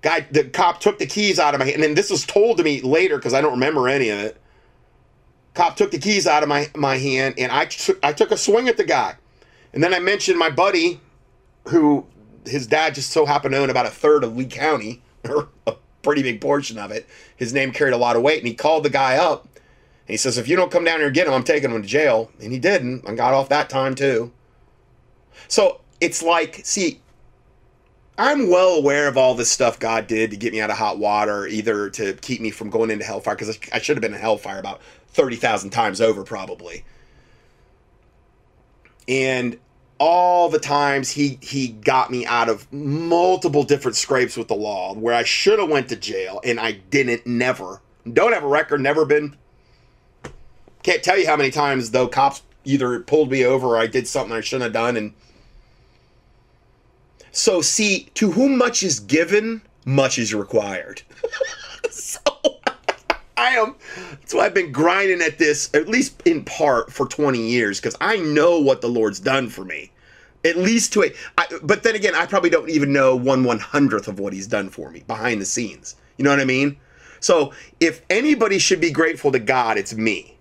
Guy, the cop took the keys out of my hand, and this was told to me later because I don't remember any of it. Cop took the keys out of my, my hand, and I took I took a swing at the guy, and then I mentioned my buddy, who his dad just so happened to own about a third of Lee County, or a pretty big portion of it. His name carried a lot of weight, and he called the guy up, and he says, "If you don't come down here and get him, I'm taking him to jail." And he didn't, and got off that time too. So it's like, see, I'm well aware of all this stuff God did to get me out of hot water, either to keep me from going into hellfire, because I should have been in hellfire about 30,000 times over, probably. And all the times he he got me out of multiple different scrapes with the law where I should have went to jail and I didn't never don't have a record never been can't tell you how many times though cops either pulled me over or I did something I shouldn't have done and so, see, to whom much is given, much is required. so, I am. That's why I've been grinding at this, at least in part, for 20 years, because I know what the Lord's done for me. At least to a. I, but then again, I probably don't even know one one hundredth of what He's done for me behind the scenes. You know what I mean? So, if anybody should be grateful to God, it's me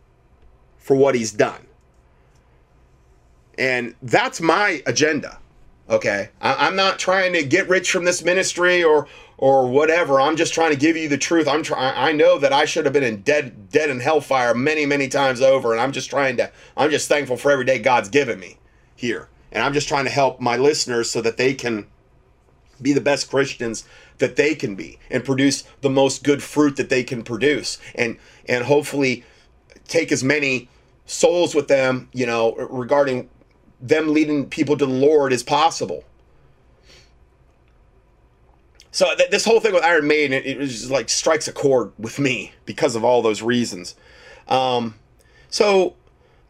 for what He's done. And that's my agenda. Okay, I, am not trying to get rich from this ministry or or whatever. I'm just trying to give you the truth. I'm trying. I know that I should have been in dead dead in hellfire many many times over, and I'm just trying to. I'm just thankful for every day God's given me here, and I'm just trying to help my listeners so that they can be the best Christians that they can be and produce the most good fruit that they can produce, and and hopefully take as many souls with them, you know, regarding them leading people to the Lord as possible. So th- this whole thing with Iron Maiden, it, it just like strikes a chord with me because of all those reasons. Um, so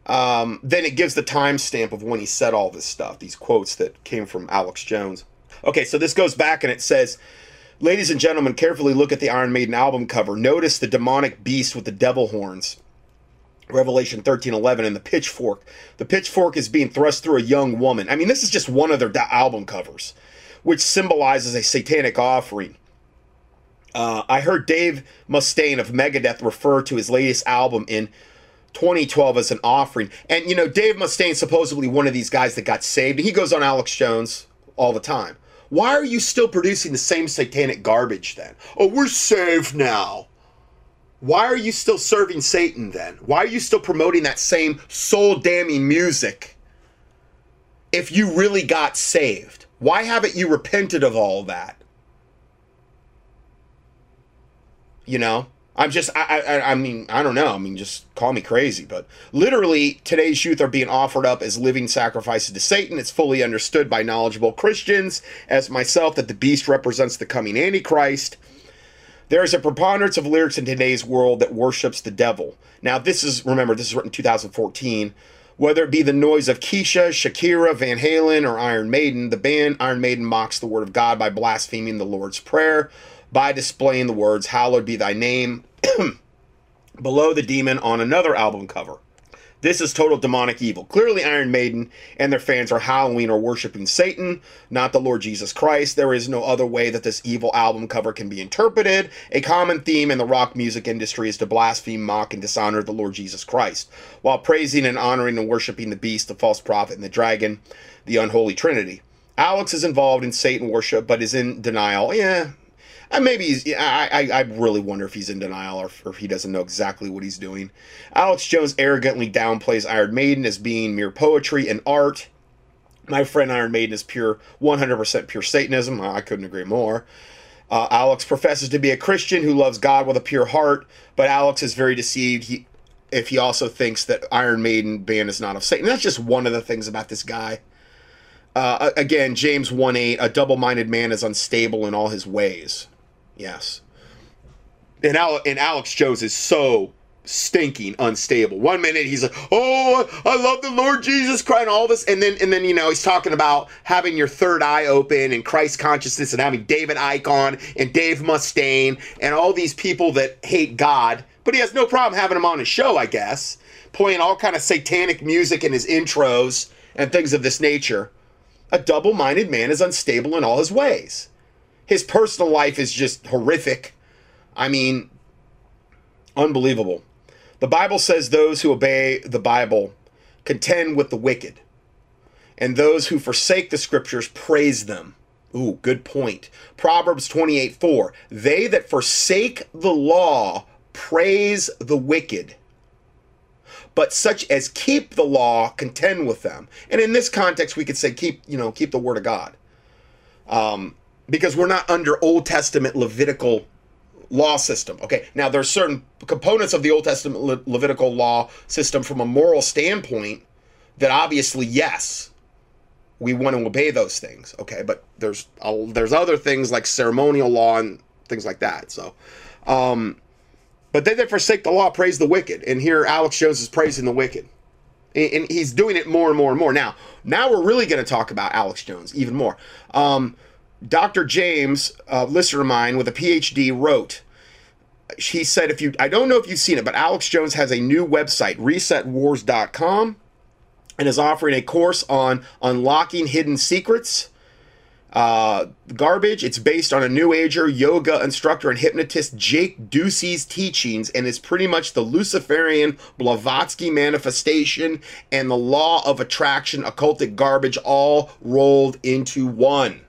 Um, then it gives the timestamp of when he said all this stuff, these quotes that came from Alex Jones. Okay, so this goes back and it says, Ladies and gentlemen, carefully look at the Iron Maiden album cover. Notice the demonic beast with the devil horns. Revelation 13:11 and the pitchfork. The pitchfork is being thrust through a young woman. I mean, this is just one of their album covers, which symbolizes a satanic offering. Uh, I heard Dave Mustaine of Megadeth refer to his latest album in 2012 as an offering. And, you know, Dave Mustaine supposedly one of these guys that got saved. He goes on Alex Jones all the time. Why are you still producing the same satanic garbage then? Oh, we're saved now. Why are you still serving Satan then? Why are you still promoting that same soul damning music if you really got saved? Why haven't you repented of all that? You know? I'm just, I, I, I mean, I don't know. I mean, just call me crazy, but literally, today's youth are being offered up as living sacrifices to Satan. It's fully understood by knowledgeable Christians, as myself, that the beast represents the coming Antichrist. There is a preponderance of lyrics in today's world that worships the devil. Now, this is, remember, this is written 2014. Whether it be the noise of Kesha, Shakira, Van Halen, or Iron Maiden, the band Iron Maiden mocks the word of God by blaspheming the Lord's Prayer by displaying the words, Hallowed be thy name, below the demon on another album cover. This is total demonic evil. Clearly, Iron Maiden and their fans are Halloween or worshiping Satan, not the Lord Jesus Christ. There is no other way that this evil album cover can be interpreted. A common theme in the rock music industry is to blaspheme, mock, and dishonor the Lord Jesus Christ, while praising and honoring and worshiping the beast, the false prophet, and the dragon, the unholy trinity. Alex is involved in Satan worship, but is in denial. Yeah, and maybe he's. I, I, I really wonder if he's in denial or, if he doesn't know exactly what he's doing. Alex Jones arrogantly downplays Iron Maiden as being mere poetry and art. My friend Iron Maiden is pure, 100% pure Satanism. I couldn't agree more. Uh, Alex professes to be a Christian who loves God with a pure heart, but Alex is very deceived. He, if he also thinks that Iron Maiden band is not of Satan. That's just one of the things about this guy. Uh, again, James 1 8, a double minded man is unstable in all his ways. Yes. And, Al- and Alex Jones is so stinking unstable. One minute he's like, "Oh, I love the Lord Jesus Christ," and all this, and then and then you know he's talking about having your third eye open and Christ consciousness and having David Icon and Dave Mustaine and all these people that hate God, but he has no problem having them on his show, I guess, playing all kind of satanic music in his intros and things of this nature. A double-minded man is unstable in all his ways his personal life is just horrific. I mean, unbelievable. The Bible says those who obey the Bible contend with the wicked, and those who forsake the scriptures praise them. Ooh, good point. Proverbs 28 4. They that forsake the law praise the wicked, but such as keep the law contend with them. And in this context, we could say keep, you know, keep the word of God. Um, because we're not under Old Testament Levitical law system. Okay, now there's certain components of the Old Testament Le- Levitical law system from a moral standpoint that obviously, yes, we want to obey those things. Okay, but there's uh, there's other things like ceremonial law and things like that. So, um, but they that forsake the law praise the wicked, and here Alex Jones is praising the wicked. And he's doing it more and more and more. Now, now we're really going to talk about Alex Jones even more. Um, Dr. James, a listener of mine with a PhD, wrote, he said, if you, I don't know if you've seen it, but Alex Jones has a new website, resetwars.com, and is offering a course on unlocking hidden secrets. Uh, garbage. It's based on a New Ager yoga instructor and hypnotist Jake Ducey's teachings, and it's pretty much the Luciferian Blavatsky manifestation and the law of attraction occultic garbage all rolled into one.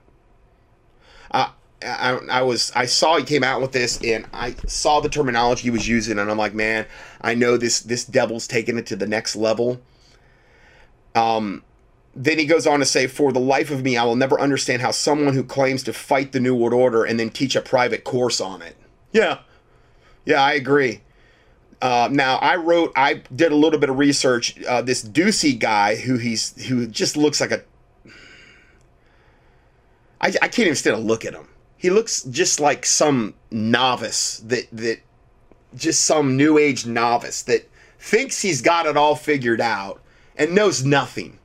I, I was I saw he came out with this and I saw the terminology he was using and I'm like, man, I know this this devil's taking it to the next level. Um then he goes on to say, For the life of me, I will never understand how someone who claims to fight the New World Order and then teach a private course on it. Yeah. Yeah, I agree. Uh, now I wrote, I did a little bit of research. Uh, this Ducey guy, who he's, who just looks like a, I, I can't even stand to look at him he looks just like some novice that that just some new age novice that thinks he's got it all figured out and knows nothing.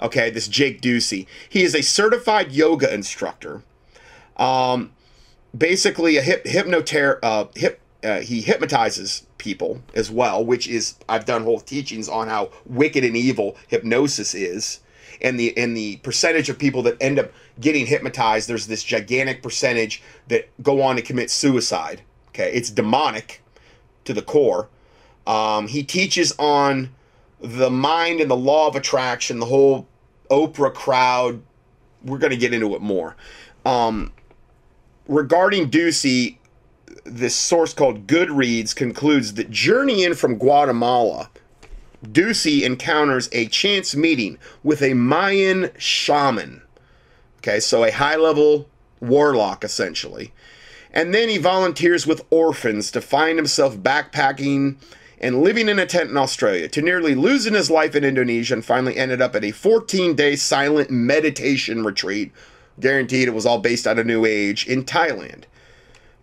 Okay, this Jake Ducey. He is a certified yoga instructor. Um, basically a hip hypnoter uh, hip uh, he hypnotizes people as well, which is I've done whole teachings on how wicked and evil hypnosis is, and the and the percentage of people that end up getting hypnotized. There's this gigantic percentage that go on to commit suicide. Okay, it's demonic to the core. Um, he teaches on the mind and the law of attraction, the whole Oprah crowd. We're going to get into it more. Um, regarding Ducey, this source called Goodreads concludes that journeying from Guatemala, Ducey encounters a chance meeting with a Mayan shaman. Okay, so a high level warlock essentially. And then he volunteers with orphans to find himself backpacking and living in a tent in Australia, to nearly losing his life in Indonesia and finally ended up at a 14 day silent meditation retreat. Guaranteed it was all based on a new age in Thailand.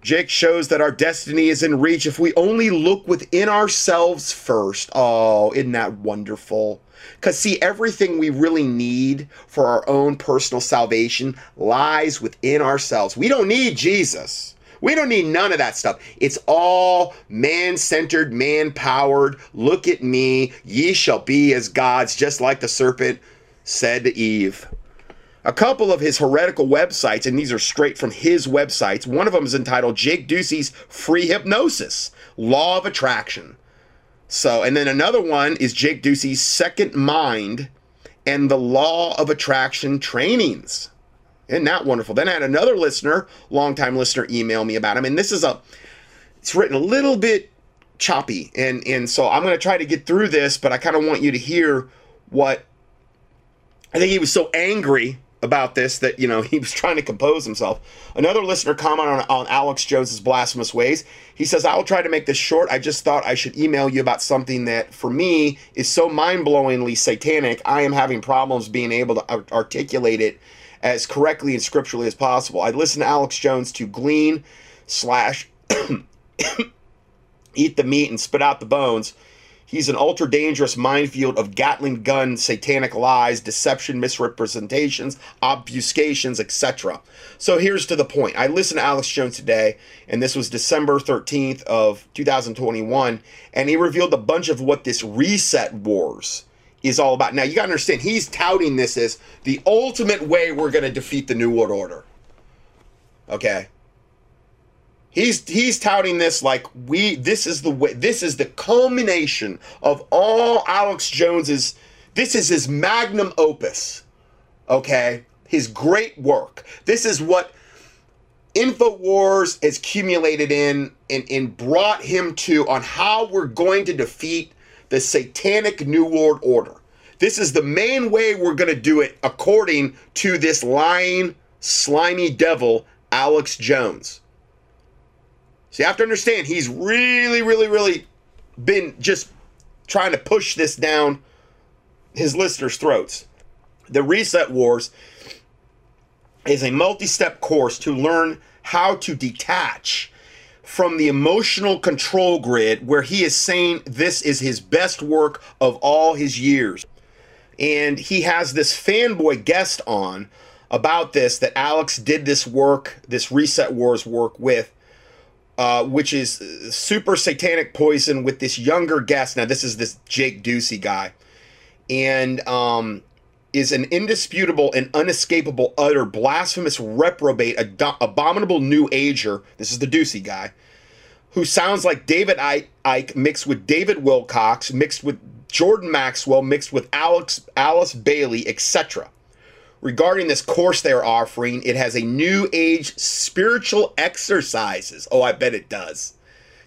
Jake shows that our destiny is in reach if we only look within ourselves first. Oh, isn't that wonderful? Because, see, everything we really need for our own personal salvation lies within ourselves. We don't need Jesus. We don't need none of that stuff. It's all man centered, man powered. Look at me. Ye shall be as gods, just like the serpent said to Eve. A couple of his heretical websites, and these are straight from his websites. One of them is entitled Jake Ducey's Free Hypnosis Law of Attraction. So, and then another one is Jake Ducey's Second Mind and the Law of Attraction Trainings. Isn't that wonderful? Then I had another listener, longtime listener, email me about him, and this is a, it's written a little bit choppy, and and so I'm going to try to get through this, but I kind of want you to hear what. I think he was so angry about this that you know he was trying to compose himself. Another listener commented on, on Alex Jones's blasphemous ways. He says, "I will try to make this short. I just thought I should email you about something that for me is so mind-blowingly satanic. I am having problems being able to articulate it as correctly and scripturally as possible. I listened to Alex Jones to glean slash eat the meat and spit out the bones." He's an ultra dangerous minefield of Gatling gun, satanic lies, deception, misrepresentations, obfuscations, etc. So here's to the point. I listened to Alex Jones today, and this was December 13th of 2021, and he revealed a bunch of what this reset wars is all about. Now you gotta understand, he's touting this as the ultimate way we're gonna defeat the New World Order. Okay. He's he's touting this like we this is the way this is the culmination of all Alex Jones's this is his magnum opus. Okay? His great work. This is what InfoWars has accumulated in and, and brought him to on how we're going to defeat the satanic New World Order. This is the main way we're going to do it according to this lying, slimy devil, Alex Jones. So you have to understand, he's really, really, really been just trying to push this down his listeners' throats. The Reset Wars is a multi step course to learn how to detach from the emotional control grid where he is saying this is his best work of all his years. And he has this fanboy guest on about this that Alex did this work, this Reset Wars work with uh, which is super satanic poison with this younger guest. Now, this is this Jake Ducey guy, and um, is an indisputable and unescapable, utter, blasphemous reprobate, ad- abominable new ager. This is the Ducey guy, who sounds like David Icke mixed with David Wilcock, mixed with Jordan Maxwell, mixed with Alex Alice Bailey, etc regarding this course they're offering. It has a new age spiritual exercises. Oh, I bet it does.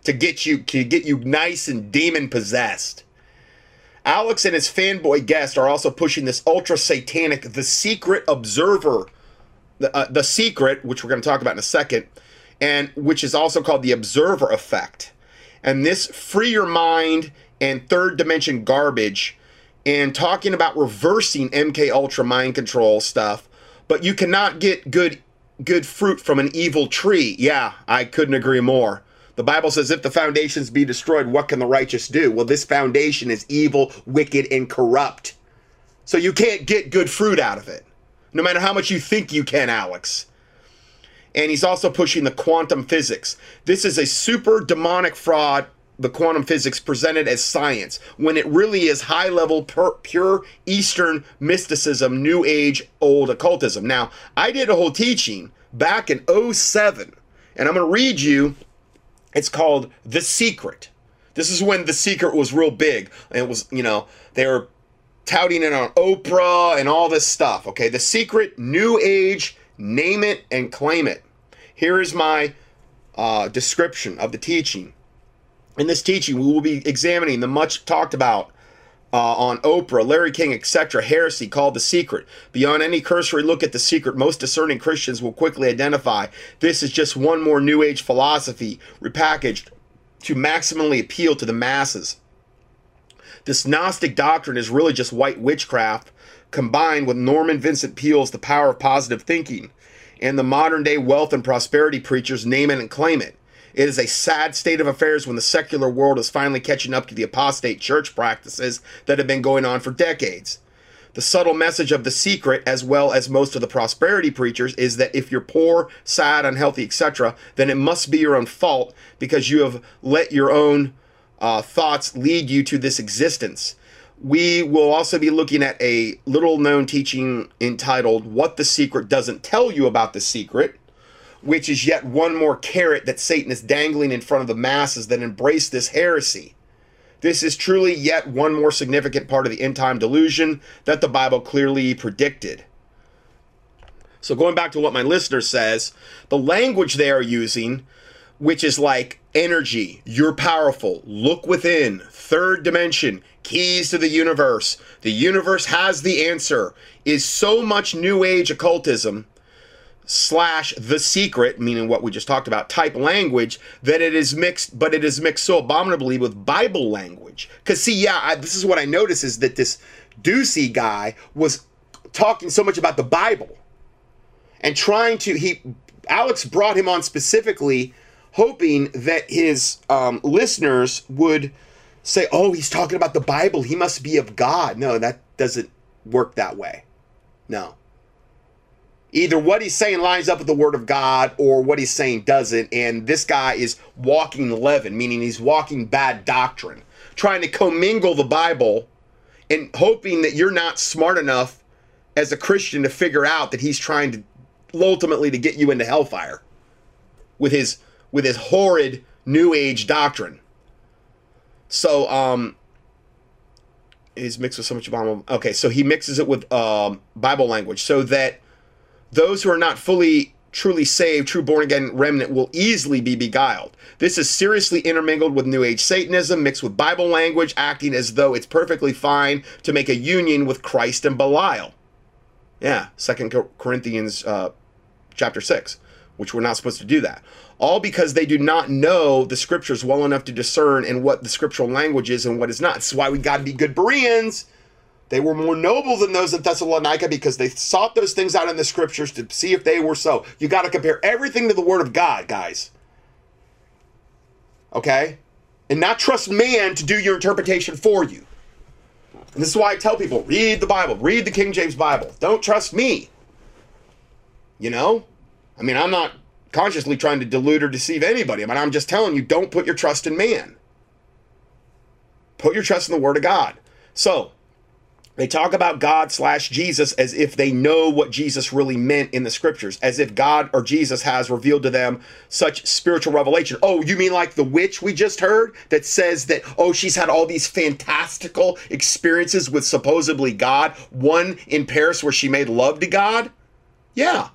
To get you to get you nice and demon possessed. Alex and his fanboy guest are also pushing this ultra satanic The Secret Observer, the, uh, the Secret, which we're going to talk about in a second, and which is also called the Observer Effect. And this free your mind and third dimension garbage and talking about reversing MK Ultra mind control stuff, but you cannot get good good fruit from an evil tree. Yeah, I couldn't agree more. The Bible says, if the foundations be destroyed, what can the righteous do? Well, this foundation is evil, wicked, and corrupt. So you can't get good fruit out of it, no matter how much you think you can, Alex. And he's also pushing the quantum physics. This is a super demonic fraud, the quantum physics presented as science, when it really is high level, pure Eastern mysticism, New Age, old occultism. Now, I did a whole teaching back in 07, and I'm going to read you. It's called The Secret. This is when The Secret was real big. It was, you know, they were touting it on Oprah and all this stuff. Okay, The Secret, New Age, name it and claim it. Here is my uh, description of the teaching. In this teaching, we will be examining the much talked about uh, on Oprah, Larry King, etc., heresy called The Secret. Beyond any cursory look at The Secret, most discerning Christians will quickly identify this is just one more New Age philosophy repackaged to maximally appeal to the masses. This Gnostic doctrine is really just white witchcraft combined with Norman Vincent Peale's The Power of Positive Thinking and the modern day wealth and prosperity preachers name it and claim it. It is a sad state of affairs when the secular world is finally catching up to the apostate church practices that have been going on for decades. The subtle message of the secret, as well as most of the prosperity preachers, is that if you're poor, sad, unhealthy, etc., then it must be your own fault because you have let your own uh, thoughts lead you to this existence. We will also be looking at a little known teaching entitled What the Secret Doesn't Tell You About the Secret which is yet one more carrot that Satan is dangling in front of the masses that embrace this heresy. This is truly yet one more significant part of the end time delusion that the Bible clearly predicted. So, going back to what my listener says, the language they are using, which is like energy, you're powerful, look within, third dimension, keys to the universe, the universe has the answer, is so much New Age occultism slash the secret, meaning what we just talked about, type language, that it is mixed, but it is mixed so abominably with Bible language. Because, see, yeah, I, this is what I notice is that this Ducey guy was talking so much about the Bible and trying to, he, Alex brought him on specifically hoping that his um, listeners would say, oh, he's talking about the Bible. He must be of God. No, that doesn't work that way. No either what he's saying lines up with the word of God or what he's saying doesn't. And this guy is walking leaven, meaning he's walking bad doctrine, trying to commingle the Bible and hoping that you're not smart enough as a Christian to figure out that he's trying to ultimately to get you into hellfire with his with his horrid new age doctrine. So um he's mixed with so much Bible. Okay, so he mixes it with um, Bible language so that those who are not fully truly saved, true born again remnant will easily be beguiled. This is seriously intermingled with New Age Satanism, mixed with Bible language, acting as though it's perfectly fine to make a union with Christ and Belial. Yeah, Second Corinthians uh, chapter six, which we're not supposed to do that. All because they do not know the scriptures well enough to discern and what the scriptural language is and what is not. That's why we got to be good Bereans they were more noble than those at Thessalonica because they sought those things out in the scriptures to see if they were so. You got to compare everything to the Word of God, guys. Okay? And not trust man to do your interpretation for you. And this is why I tell people read the Bible, read the King James Bible. Don't trust me. You know? I mean, I'm not consciously trying to delude or deceive anybody. I mean, I'm just telling you don't put your trust in man. Put your trust in the Word of God. So, they talk about God slash Jesus as if they know what Jesus really meant in the scriptures, as if God or Jesus has revealed to them such spiritual revelation. Oh, you mean like the witch we just heard that says that, oh, she's had all these fantastical experiences with supposedly God, one in Paris where she made love to God? Yeah.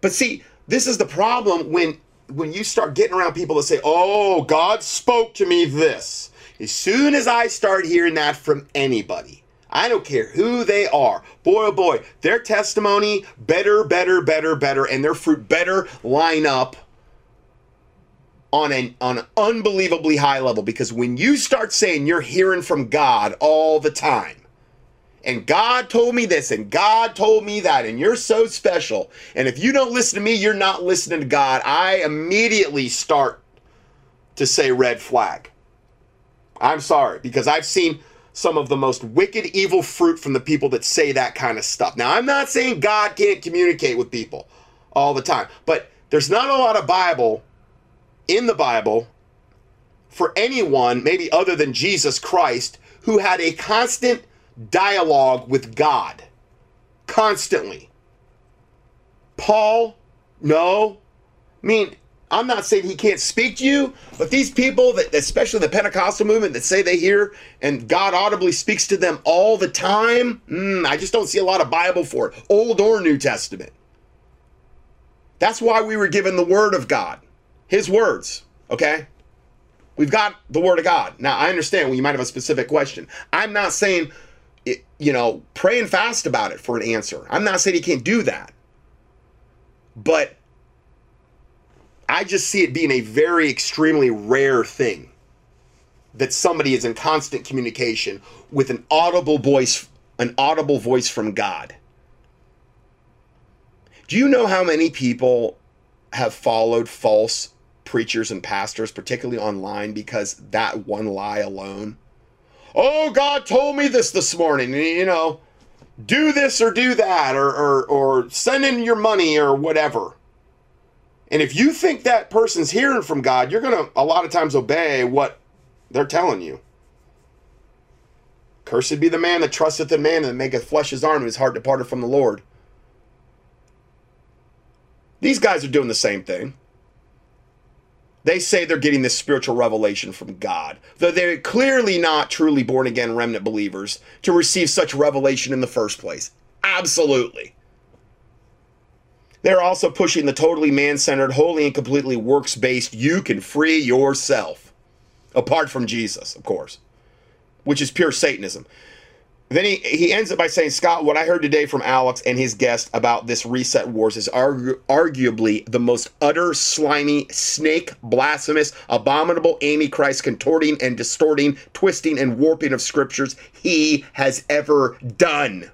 But see, this is the problem when when you start getting around people that say, "Oh, God spoke to me this." As soon as I start hearing that from anybody, I don't care who they are. Boy, oh boy, their testimony better, better, better, better, and their fruit better line up on an on an unbelievably high level. Because when you start saying you're hearing from God all the time, and God told me this, and God told me that, and you're so special, and if you don't listen to me, you're not listening to God. I immediately start to say red flag. I'm sorry, because I've seen some of the most wicked, evil fruit from the people that say that kind of stuff. Now, I'm not saying God can't communicate with people all the time, but there's not a lot of Bible in the Bible for anyone, maybe other than Jesus Christ, who had a constant dialogue with God. Constantly. Paul, no. I mean, I'm not saying he can't speak to you, but these people that, especially the Pentecostal movement, that say they hear and God audibly speaks to them all the time, mm, I just don't see a lot of Bible for it, Old or New Testament. That's why we were given the Word of God, His words, okay? We've got the Word of God. Now, I understand when you might have a specific question. I'm not saying, you know, pray and fast about it for an answer. I'm not saying he can't do that. But I just see it being a very extremely rare thing that somebody is in constant communication with an audible voice, an audible voice from God. Do you know how many people have followed false preachers and pastors, particularly online, because that one lie alone? Oh, God told me this this morning, you know, do this or do that, or, or, or send in your money or whatever. And if you think that person's hearing from God, you're going to a lot of times obey what they're telling you. Cursed be the man that trusteth in man and maketh flesh his arm and his heart departed from the Lord. These guys are doing the same thing. They say they're getting this spiritual revelation from God, though they're clearly not truly born again remnant believers to receive such revelation in the first place. Absolutely. They're also pushing the totally man centered, wholly and completely works based, you can free yourself. Apart from Jesus, of course, which is pure Satanism. Then he, he ends it by saying, Scott, what I heard today from Alex and his guest about this reset wars is argu- arguably the most utter, slimy, snake, blasphemous, abominable, antichrist, contorting and distorting, twisting and warping of scriptures he has ever done.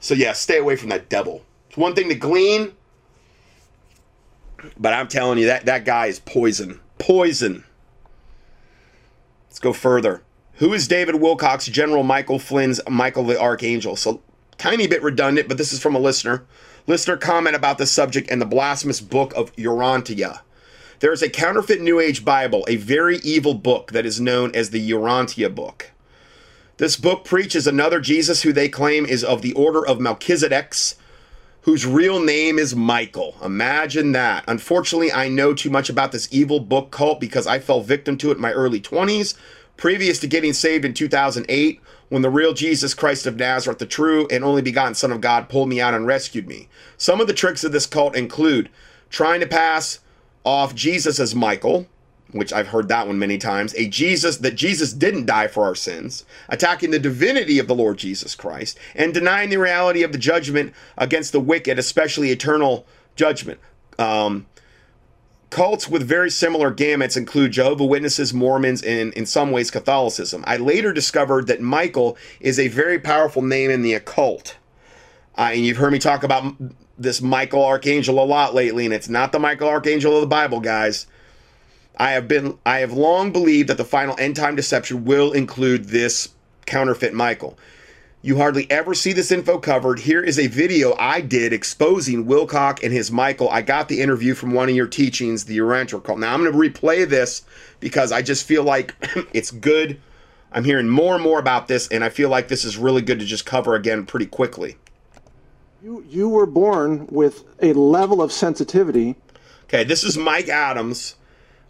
So, yeah, stay away from that devil. It's one thing to glean, but I'm telling you, that, that guy is poison. Poison. Let's go further. Who is David Wilcock, General Michael Flynn's Michael the Archangel? So, tiny bit redundant, but this is from a listener. Listener comment about the subject and the blasphemous book of Urantia. There is a counterfeit New Age Bible, a very evil book that is known as the Urantia book. This book preaches another Jesus who they claim is of the order of Melchizedek's, whose real name is Michael. Imagine that. Unfortunately, I know too much about this evil book cult because I fell victim to it in my early 20s, previous to getting saved in 2008, when the real Jesus Christ of Nazareth, the true and only begotten Son of God, pulled me out and rescued me. Some of the tricks of this cult include trying to pass off Jesus as Michael, which I've heard that one many times, a Jesus that Jesus didn't die for our sins, attacking the divinity of the Lord Jesus Christ, and denying the reality of the judgment against the wicked, especially eternal judgment. Um, cults with very similar gamuts include Jehovah Witnesses, Mormons, and in some ways Catholicism. I later discovered that Michael is a very powerful name in the occult. Uh, and you've heard me talk about this Michael Archangel a lot lately, and it's not the Michael Archangel of the Bible, guys. I have been I have long believed that the final end time deception will include this counterfeit Michael. You hardly ever see this info covered. Here is a video I did exposing Wilcock and his Michael. I got the interview from one of your teachings, the Urantia cult. Now I'm going to replay this because I just feel like it's good. I'm hearing more and more about this, and I feel like this is really good to just cover again pretty quickly. You you were born with a level of sensitivity. Okay, this is Mike Adams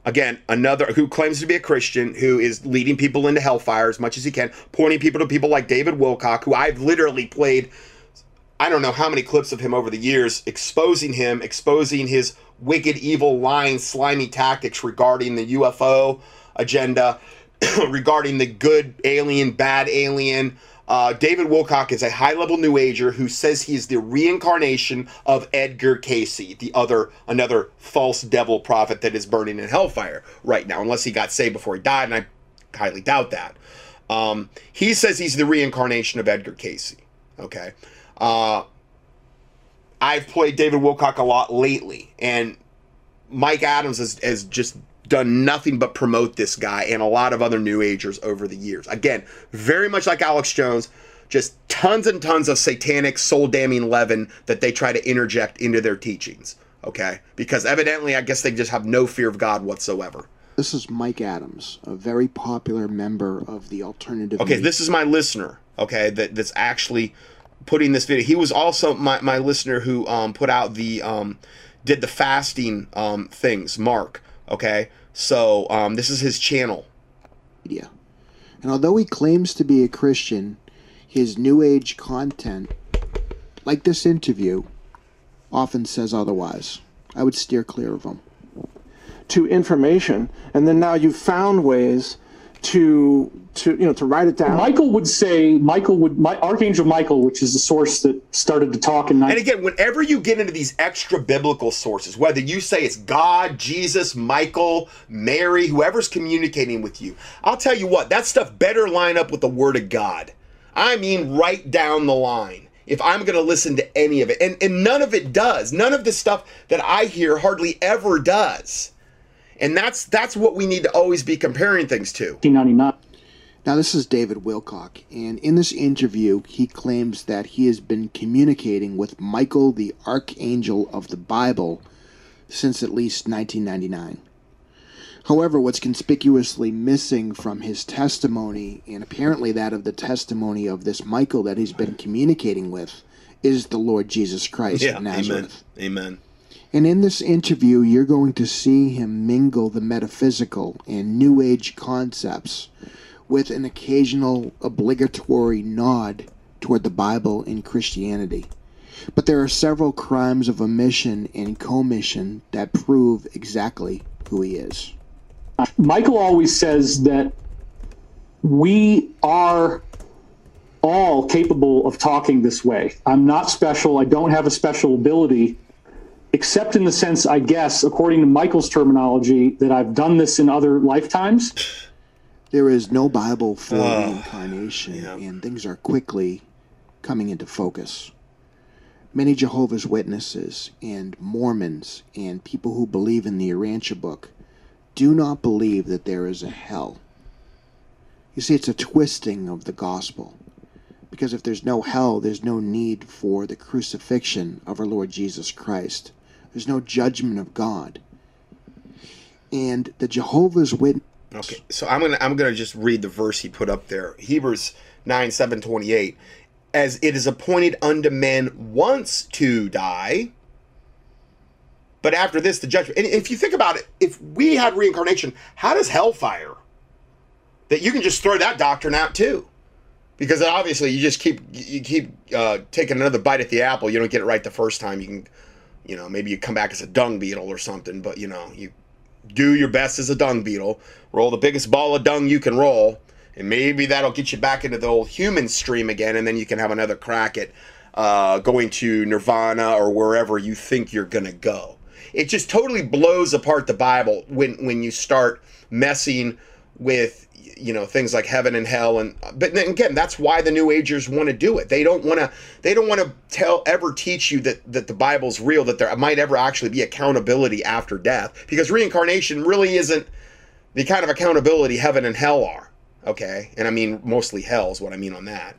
again, another who claims to be a Christian, who is leading people into hellfire as much as he can, pointing people to people like David Wilcock, who I've literally played I don't know how many clips of him over the years exposing him, exposing his wicked, evil, lying, slimy tactics regarding the UFO agenda, regarding the good alien, bad alien, uh, David Wilcock is a high level New Ager who says he is the reincarnation of Edgar Cayce, the other another false devil prophet that is burning in hellfire right now, unless he got saved before he died, and I highly doubt that. Um, he says he's the reincarnation of Edgar Cayce. Okay. Uh, I've played David Wilcock a lot lately, and Mike Adams has, has just done nothing but promote this guy and a lot of other New Agers over the years. Again, very much like Alex Jones, just tons and tons of satanic, soul damning leaven that they try to interject into their teachings. Okay? Because evidently, I guess they just have no fear of God whatsoever. This is Mike Adams, a very popular member of the alternative. Okay, media. this is my listener. Okay, that that's actually putting this video. He was also my, my listener who um, put out the um, did the fasting um, things. Mark. Okay, so um, this is his channel. media. And although he claims to be a Christian, his New Age content, like this interview, often says otherwise. I would steer clear of him. to information, and then now you've found ways to to you know to write it down. Michael would say, Michael would, my, Archangel Michael, which is the source that started to talk in And again, whenever you get into these extra biblical sources, whether you say it's God, Jesus, Michael, Mary, whoever's communicating with you, I'll tell you what, that stuff better line up with the Word of God. I mean, right down the line. If I'm going to listen to any of it, and, and none of it does. None of the stuff that I hear hardly ever does. And that's that's what we need to always be comparing things to. 1999. Now, this is David Wilcock, and in this interview, he claims that he has been communicating with Michael, the Archangel of the Bible, since at least 1999. However, what's conspicuously missing from his testimony, and apparently that of the testimony of this Michael that he's been communicating with, is the Lord Jesus Christ of amen. Amen. And in this interview, you're going to see him mingle the metaphysical and New Age concepts with an occasional obligatory nod toward the Bible and Christianity. But there are several crimes of omission and commission that prove exactly who he is. Michael always says that we are all capable of talking this way. I'm not special. I don't have a special ability, except in the sense, I guess, according to Michael's terminology, that I've done this in other lifetimes. There is no Bible for uh, reincarnation, and things are quickly coming into focus. Many Jehovah's Witnesses and Mormons and people who believe in the Urantia book do not believe that there is a hell. You see, it's a twisting of the gospel. Because if there's no hell, there's no need for the crucifixion of our Lord Jesus Christ. There's no judgment of God. And the Jehovah's Witness. Okay, so I'm gonna I'm gonna just read the verse he put up there. Hebrews nine seven twenty eight, as it is appointed unto men once to die, but after this the judgment. And if you think about it, if we had reincarnation, how does hellfire? That you can just throw that doctrine out too, because obviously you just keep you keep uh, taking another bite at the apple. You don't get it right the first time. You can, you know, maybe you come back as a dung beetle or something, but you know you do your best as a dung beetle, roll the biggest ball of dung you can roll, and maybe that'll get you back into the old human stream again, and then you can have another crack at uh, going to nirvana or wherever you think you're gonna go. It just totally blows apart the Bible when when you start messing with you know things like heaven and hell and but again that's why the new agers want to do it. They don't want to they don't want to tell ever teach you that that the bible's real that there might ever actually be accountability after death because reincarnation really isn't the kind of accountability heaven and hell are okay? And i mean mostly hell is what i mean on that.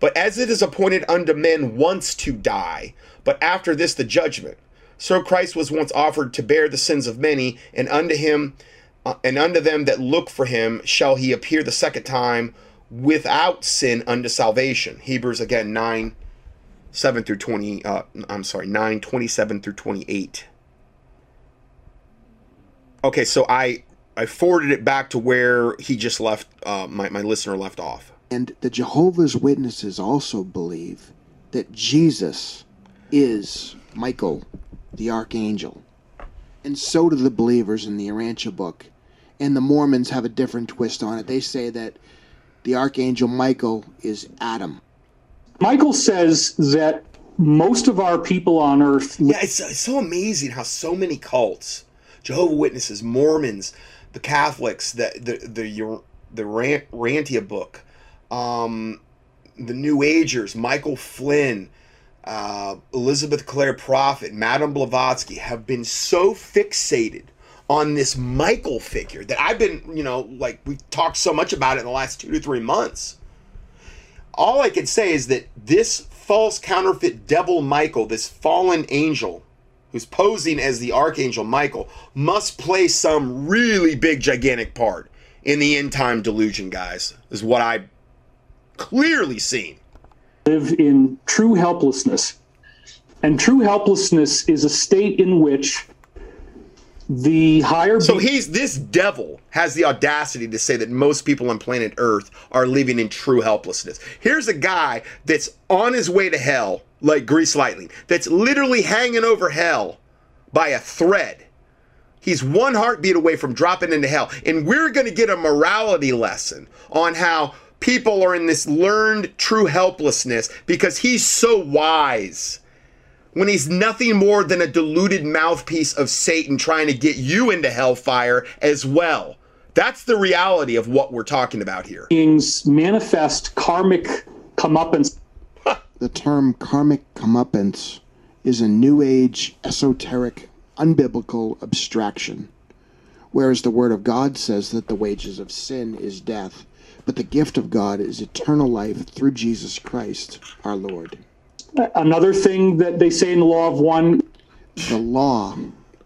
But as it is appointed unto men once to die but after this the judgment. So christ was once offered to bear the sins of many and unto him uh, and unto them that look for him shall he appear the second time without sin unto salvation. Hebrews again 9 7 through 20 uh, I'm sorry 9 27 through 28. Okay, so I I forwarded it back to where he just left uh, my my listener left off. And the Jehovah's Witnesses also believe that Jesus is Michael, the archangel. And so do the believers in the Urantia book. And the Mormons have a different twist on it. They say that the archangel Michael is Adam. Michael says that most of our people on earth Yeah, it's, it's so amazing how so many cults, Jehovah Witnesses, Mormons, the Catholics, the the the Ur- the Rant, Rantia book, um, the New Agers, Michael Flynn, uh, Elizabeth Clare Prophet, Madame Blavatsky have been so fixated on this Michael figure that I've been, you know, like we've talked so much about it in the last two to three months. All I can say is that this false counterfeit devil Michael, this fallen angel who's posing as the archangel Michael, must play some really big, gigantic part in the end time delusion, guys, is what I clearly seen. Live in true helplessness. And true helplessness is a state in which the higher So he's this devil has the audacity to say that most people on planet Earth are living in true helplessness. Here's a guy that's on his way to hell, like Grease Lightning, that's literally hanging over hell by a thread. He's one heartbeat away from dropping into hell. And we're going to get a morality lesson on how people are in this learned true helplessness because he's so wise when he's nothing more than a deluded mouthpiece of Satan trying to get you into hellfire as well. That's the reality of what we're talking about here. beings manifest karmic comeuppance The term karmic comeuppance is a new age, esoteric, unbiblical abstraction. Whereas the Word of God says that the wages of sin is death, but the gift of God is eternal life through Jesus Christ our Lord. Another thing that they say in the law of one The law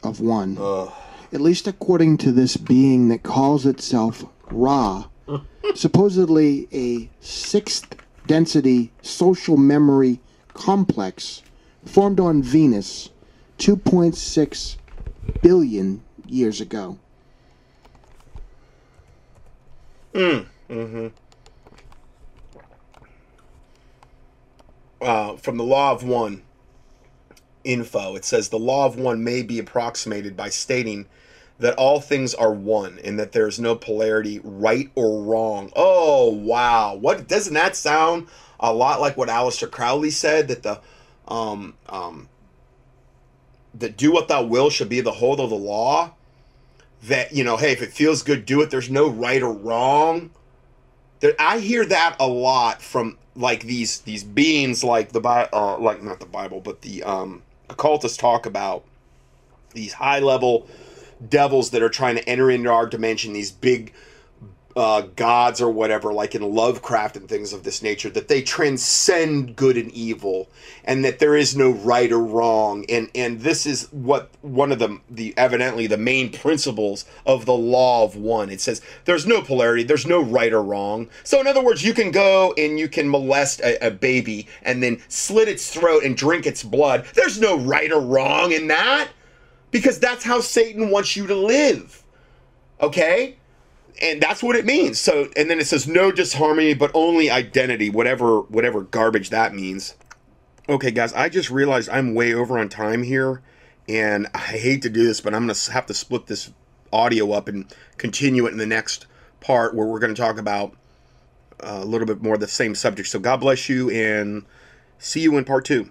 of one. Uh. At least according to this being that calls itself Ra, supposedly a sixth density social memory complex formed on Venus 2.6 billion years ago. Mm, mm-hmm. Uh, from the Law of One info. It says the Law of One may be approximated by stating that all things are one and that there's no polarity, right or wrong. Oh wow! What doesn't that sound a lot like what Aleister Crowley said that the um, um, that do what thou will should be the whole of the law. That you know, hey, if it feels good, do it. There's no right or wrong. There, I hear that a lot from like these these beings like the Bi- uh, like not the Bible, but the um, occultists talk about these high level devils that are trying to enter into our dimension. These big uh, gods or whatever, like in Lovecraft and things of this nature, that they transcend good and evil, and that there is no right or wrong. And and this is what one of the the evidently the main principles of the law of one. It says there's no polarity, there's no right or wrong. So in other words, you can go and you can molest a, a baby and then slit its throat and drink its blood. There's no right or wrong in that because that's how Satan wants you to live. Okay? And that's what it means. So, and then it says no disharmony, but only identity, whatever whatever garbage that means. Okay, guys, I just realized I'm way over on time here, and I hate to do this, but I'm gonna have to split this audio up and continue it in the next part where we're gonna talk about uh, a little bit more of the same subject. So, God bless you, and see you in part two.